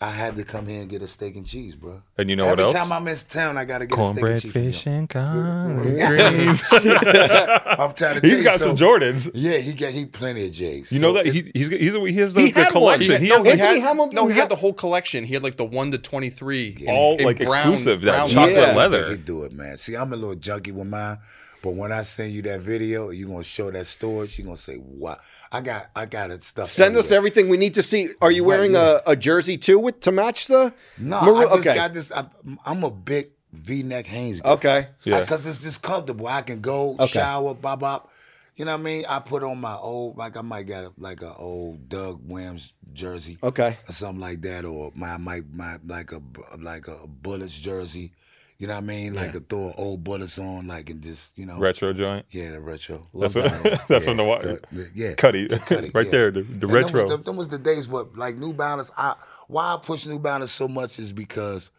I had to come here and get a steak and cheese, bro. And you know Every what else? Every time I'm in town, I gotta get Cornbread, a steak and cheese. fish, and greens. him. I'm trying to tell He's you got so- some Jordans. Yeah, he got he plenty of J's. You So know that it- he he's, he's he has the, He the had one. collection. He He had, has no, like he had, Hamilton no, he had- had the whole collection. He had like the one to twenty three, all like exclusive that chocolate Yeah. leather. He do it, man. See, I'm a little junky with mine, but when I send you that video, you're gonna show that storage. You're gonna say, "Wow, I got, I got it stuff." Send us everything we need to see. Are you Right, wearing yeah. a, a jersey too with to match the? No, maroon- I just okay. got this. I, I'm a big V-neck Hanes guy. Okay. Yeah. because it's just comfortable. I can go Okay. shower, bop bop. You know what I mean? I put on my old, like I might got a, like a old Doug Williams jersey. Okay. or something like that, or my my my like a like a Bullets jersey. You know what I mean? Like a throw old Bullets on, like and just you know. Retro joint. Yeah, the retro. That's Love what- that's yeah, from the wa- the- the- yeah, Cuddy. Cuddy, Right yeah. there, the- the And them retro. was the, them was the days, but like New Balance. I why I push New Balance so much is because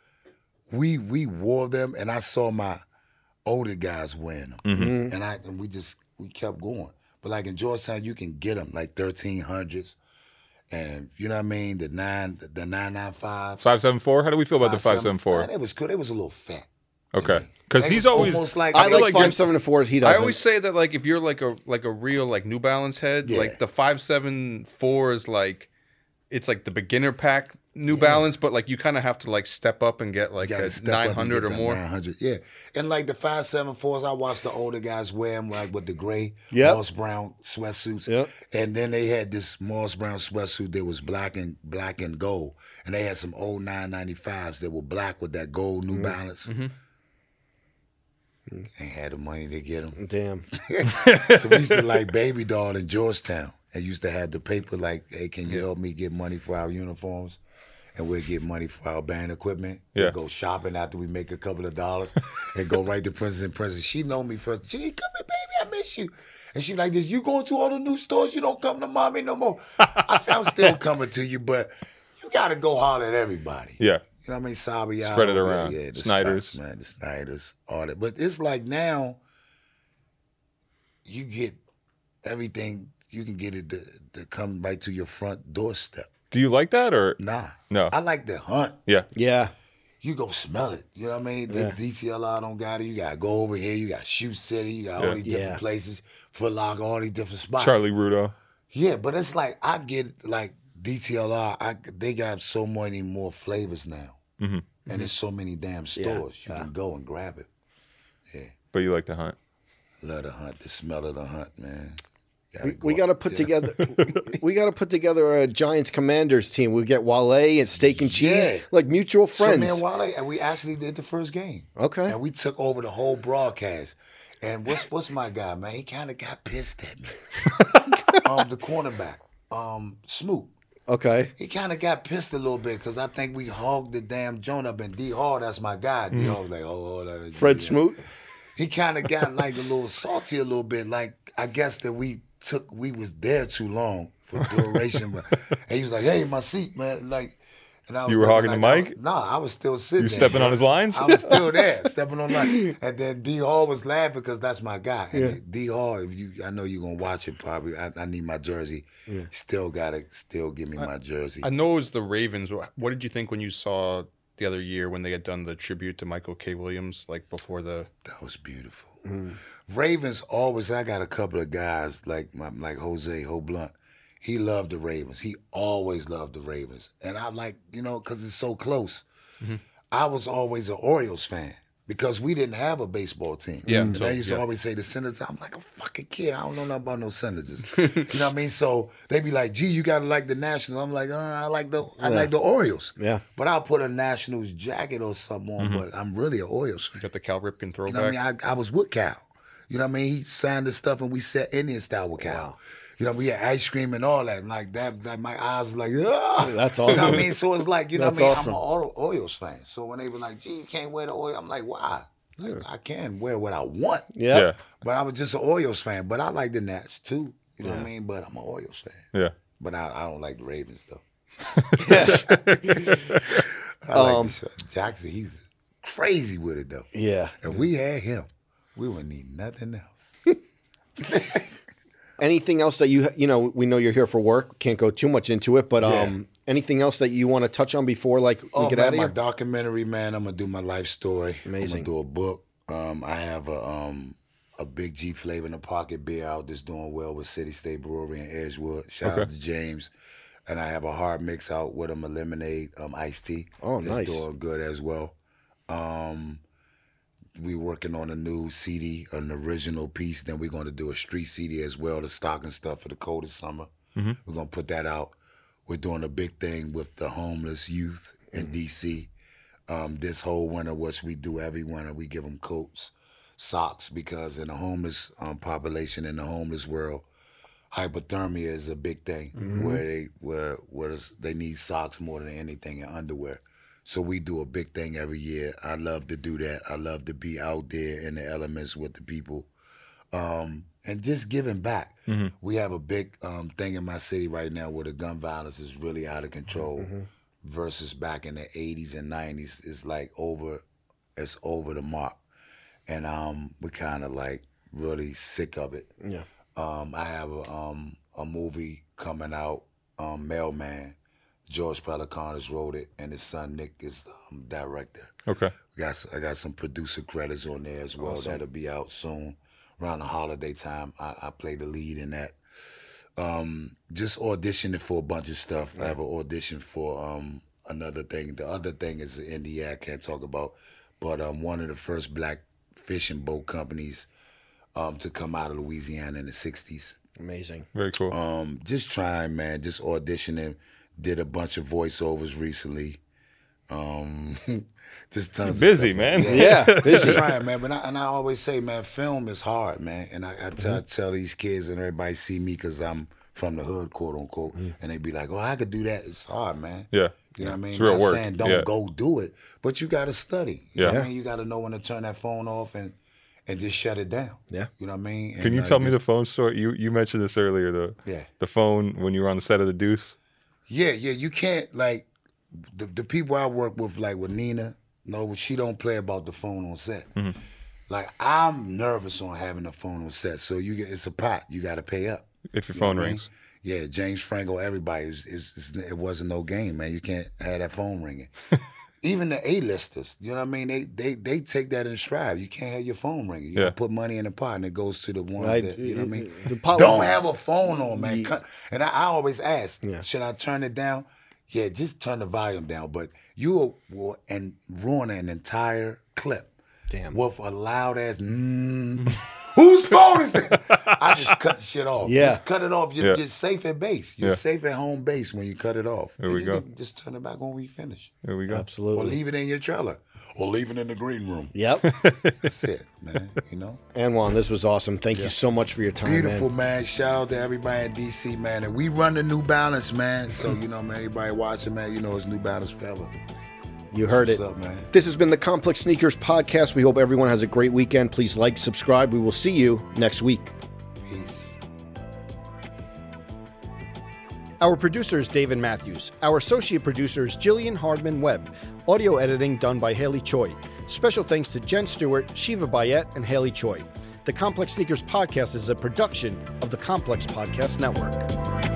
we we wore them, and I saw my older guys wearing them, Mm-hmm. and I and we just we kept going. But like in Georgetown, you can get them like thirteen hundreds, and you know what I mean. The nine the nine nine fives. Five seven four. How do we feel about the five seven four? It was good. It was a little fat. Okay, because he's always. almost like I feel like, like five you're- seven and fours. He I doesn't. always say that like if you're like a like a real like New Balance head, Yeah. like the five seven four is like it's like the beginner pack New Balance, but like you kind of have to like step up and get like a step up and nine hundred or more. 900, yeah. And like the five seven fours, I watched the older guys wear them like with the gray Yep. Moss Brown sweatsuits. Yep. And then they had this Moss Brown sweatsuit that was black and black and gold, and they had some old nine ninety fives that were black with that gold Mm-hmm. New Balance. Mm-hmm. Ain't had the money to get them. Damn. so we used to like Baby Doll in Georgetown and used to have the paper like, hey, can you help me get money for our uniforms? And we'd get money for our band equipment. We'd Yeah. go shopping after we make a couple of dollars and go right to Princess and Princess. She know me first. She, come here, baby, I miss you. And she like this, you going to all the new stores? You don't come to mommy no more. I said, I'm still coming to you, but you gotta go holler at everybody. Yeah. You know what I mean? Sabi Spread it around. Yeah, the Snyder's. Spots, man, the Snyders, all that. But it's like now, you get everything. You can get it to, to come right to your front doorstep. Do you like that or Nah, No. I like the hunt. yeah? Yeah. You go smell it. You know what I mean? Yeah. This DTLR don't got it. You gotta go over here. You got Shoe City. You got Yeah. all these different Yeah. places. Foot Locker, all these different spots. Charlie Rudo. Yeah, but it's like I get like DTLR. I they got so many more flavors now, Mm-hmm. and there's so many damn stores you can go and grab it. Yeah. But you like to hunt. Love the hunt, the smell of the hunt, man. Gotta We, go we got to put there. together. we got to put together a Giants Commanders team. We get Wale and Steak and Cheese, Yeah. like mutual friends. me and Wale, and we actually did the first game. Okay. And we took over the whole broadcast. And what's what's my guy, man? He kind of got pissed at me. um, the cornerback, um, Smoot. Okay. He kind of got pissed a little bit because I think we hogged the damn joint up. And D Hall, that's my guy. Mm-hmm. D Hall was like, oh, oh that. Fred yeah. Smoot. He kind of got like a little salty a little bit. Like I guess that we took we was there too long for duration. but and he was like, "Hey, my seat, man!" Like, and I was You were hogging the like, I mic? was- Nah, I was still sitting. You there, stepping bro. on his lines? I was still there, stepping on line. And then D Hall was laughing because that's my guy. And Yeah. D Hall, if you, I know you're gonna watch it. Probably, I, I need my jersey. Yeah. Still gotta, still give me my jersey. I know it was the Ravens. What did you think when you saw the other year when they had done the tribute to Michael K. Williams, like before the? That was beautiful. Mm. Ravens always. I got a couple of guys like my like Jose Ho Blunt. He loved the Ravens. He always loved the Ravens, and I'm like you know because it's so close. I was always an Orioles fan because we didn't have a baseball team. Yeah, and so, they used to always say the Senators. I'm like a fucking kid. I don't know nothing about no Senators. you know what I mean? So they be like, "Gee, you gotta like the Nationals." I'm like, uh, "I like the I like the Orioles." Yeah. But I'll put a Nationals jacket or something on. But I'm really an Orioles fan. You got the Cal Ripken You throwback. know what I mean? I, I was with Cal. You know what I mean? He signed the stuff and we set Indian style with Cal. You know, we had ice cream and all that. And like that, like my eyes was like, ah. That's You know what awesome. I mean? So it's like, you know That's what I mean? awesome. I'm an Oro- Orioles fan. So when they were like, gee, you can't wear the oil, I'm like, why? Like, I can wear what I want. Yeah. Yeah. But I was just an Orioles fan. But I like the Nats too. You know what I mean? But I'm an Orioles fan. Yeah. But I, I don't like the Ravens though. Yeah. I like Um, the. Jackson, he's crazy with it though. Yeah. If we had him, we wouldn't need nothing else. Anything else that you you know? We know you're here for work. Can't go too much into it, but um, anything else that you want to touch on before like we Oh get man, out of my documentary, man. I'm gonna do my life story. Amazing. I'm gonna do a book. Um, I have a um a big G flavor in the pocket beer out that's doing well with City State Brewery in Edgewood. Shout out to James. And I have a hard mix out with them, a lemonade, um, iced tea. Oh, that's nice. doing good as well. Um, we working on a new CD, an original piece. Then we're going to do a street CD as well, the stocking stuff for the coldest summer. We're going to put that out. We're doing a big thing with the homeless youth in DC. Um, this whole winter, which we do every winter, we give them coats, socks, because in the homeless um, population, in the homeless world, hypothermia is a big thing where they where where they need socks more than anything and underwear. So we do a big thing every year. I love to do that. I love to be out there in the elements with the people, um, and just giving back. We have a big um, thing in my city right now where the gun violence is really out of control. Versus back in the '80s and '90s, it's like over, it's over the mark, and um, we're kind of like really sick of it. Yeah. Um, I have a, um, a movie coming out, um, Mailman. George Pelecanos wrote it, and his son Nick is um, director. Okay. We got s- I got some producer credits on there as well. That'll be out soon, around the holiday time. I, I play the lead in that. Um, just auditioning for a bunch of stuff. I have an audition for um, another thing. The other thing is the NDA I can't talk about, but um, one of the first black fishing boat companies um, to come out of Louisiana in the '60s. Amazing. Very cool. Um, just trying, man. Just auditioning. Did a bunch of voiceovers recently. Um, just tons. Busy, of stuff, man. Yeah. Just busy. trying, man. But I, and I always say, man, film is hard, man. And I, I tell, Mm-hmm. tell these kids and everybody see me because I'm from the hood, quote unquote, and they be like, "Oh, I could do that." It's hard, man. Mm-hmm. Yeah. You know what I mean? It's real Not work. saying don't Yeah. go do it, but you got to study. You know Yeah. what I mean? You got to know when to turn that phone off and and just shut it down. Yeah. You know what I mean? Can you uh, tell me the phone story? You you mentioned this earlier. The Yeah. the phone when you were on the set of the Deuce. Yeah, yeah. You can't like the the people I work with, like with Nina. No, she don't play about the phone on set. Mm-hmm. Like I'm nervous on having the phone on set, so you get it's a pot. You got to pay up. If your You phone what I mean? rings. Yeah, James Franco, everybody is, is, is it wasn't no game, man. You can't have that phone ringing. Even the A-listers, you know what I mean? They they they take that in stride. You can't have your phone ringing. You Yeah. gotta put money in the pot, and it goes to the one Right. that you know what I mean. The pot- Don't have a phone on, man. Cut- And I, I always ask, Yeah. should I turn it down? Yeah, just turn the volume down. But you will and ruin an entire clip Damn. with a loud ass. Mm, whose phone is that? I just cut the shit off. Yeah. Just cut it off. You're Yeah. just safe at base. You're Yeah. safe at home base when you cut it off. There And we you go. can Just turn it back on when you finish. Here we go. Absolutely. Or leave it in your trailer. Or leave it in the green room. Yep. That's it, man. You know? Anwan, this was awesome. Thank you so much for your time, Beautiful, man. man. Shout out to everybody in DC, man. And we run the New Balance, man. So, you know, man, everybody watching, man, you know it's New Balance forever. You heard What's it. up, man? This has been the Complex Sneakers Podcast. We hope everyone has a great weekend. Please like, subscribe. We will see you next week. Peace. Our producer is David Matthews. Our associate producer is Jillian Hardman Webb. Audio editing done by Haley Choi. Special thanks to Jen Stewart, Shiva Bayet, and Haley Choi. The Complex Sneakers Podcast is a production of the Complex Podcast Network.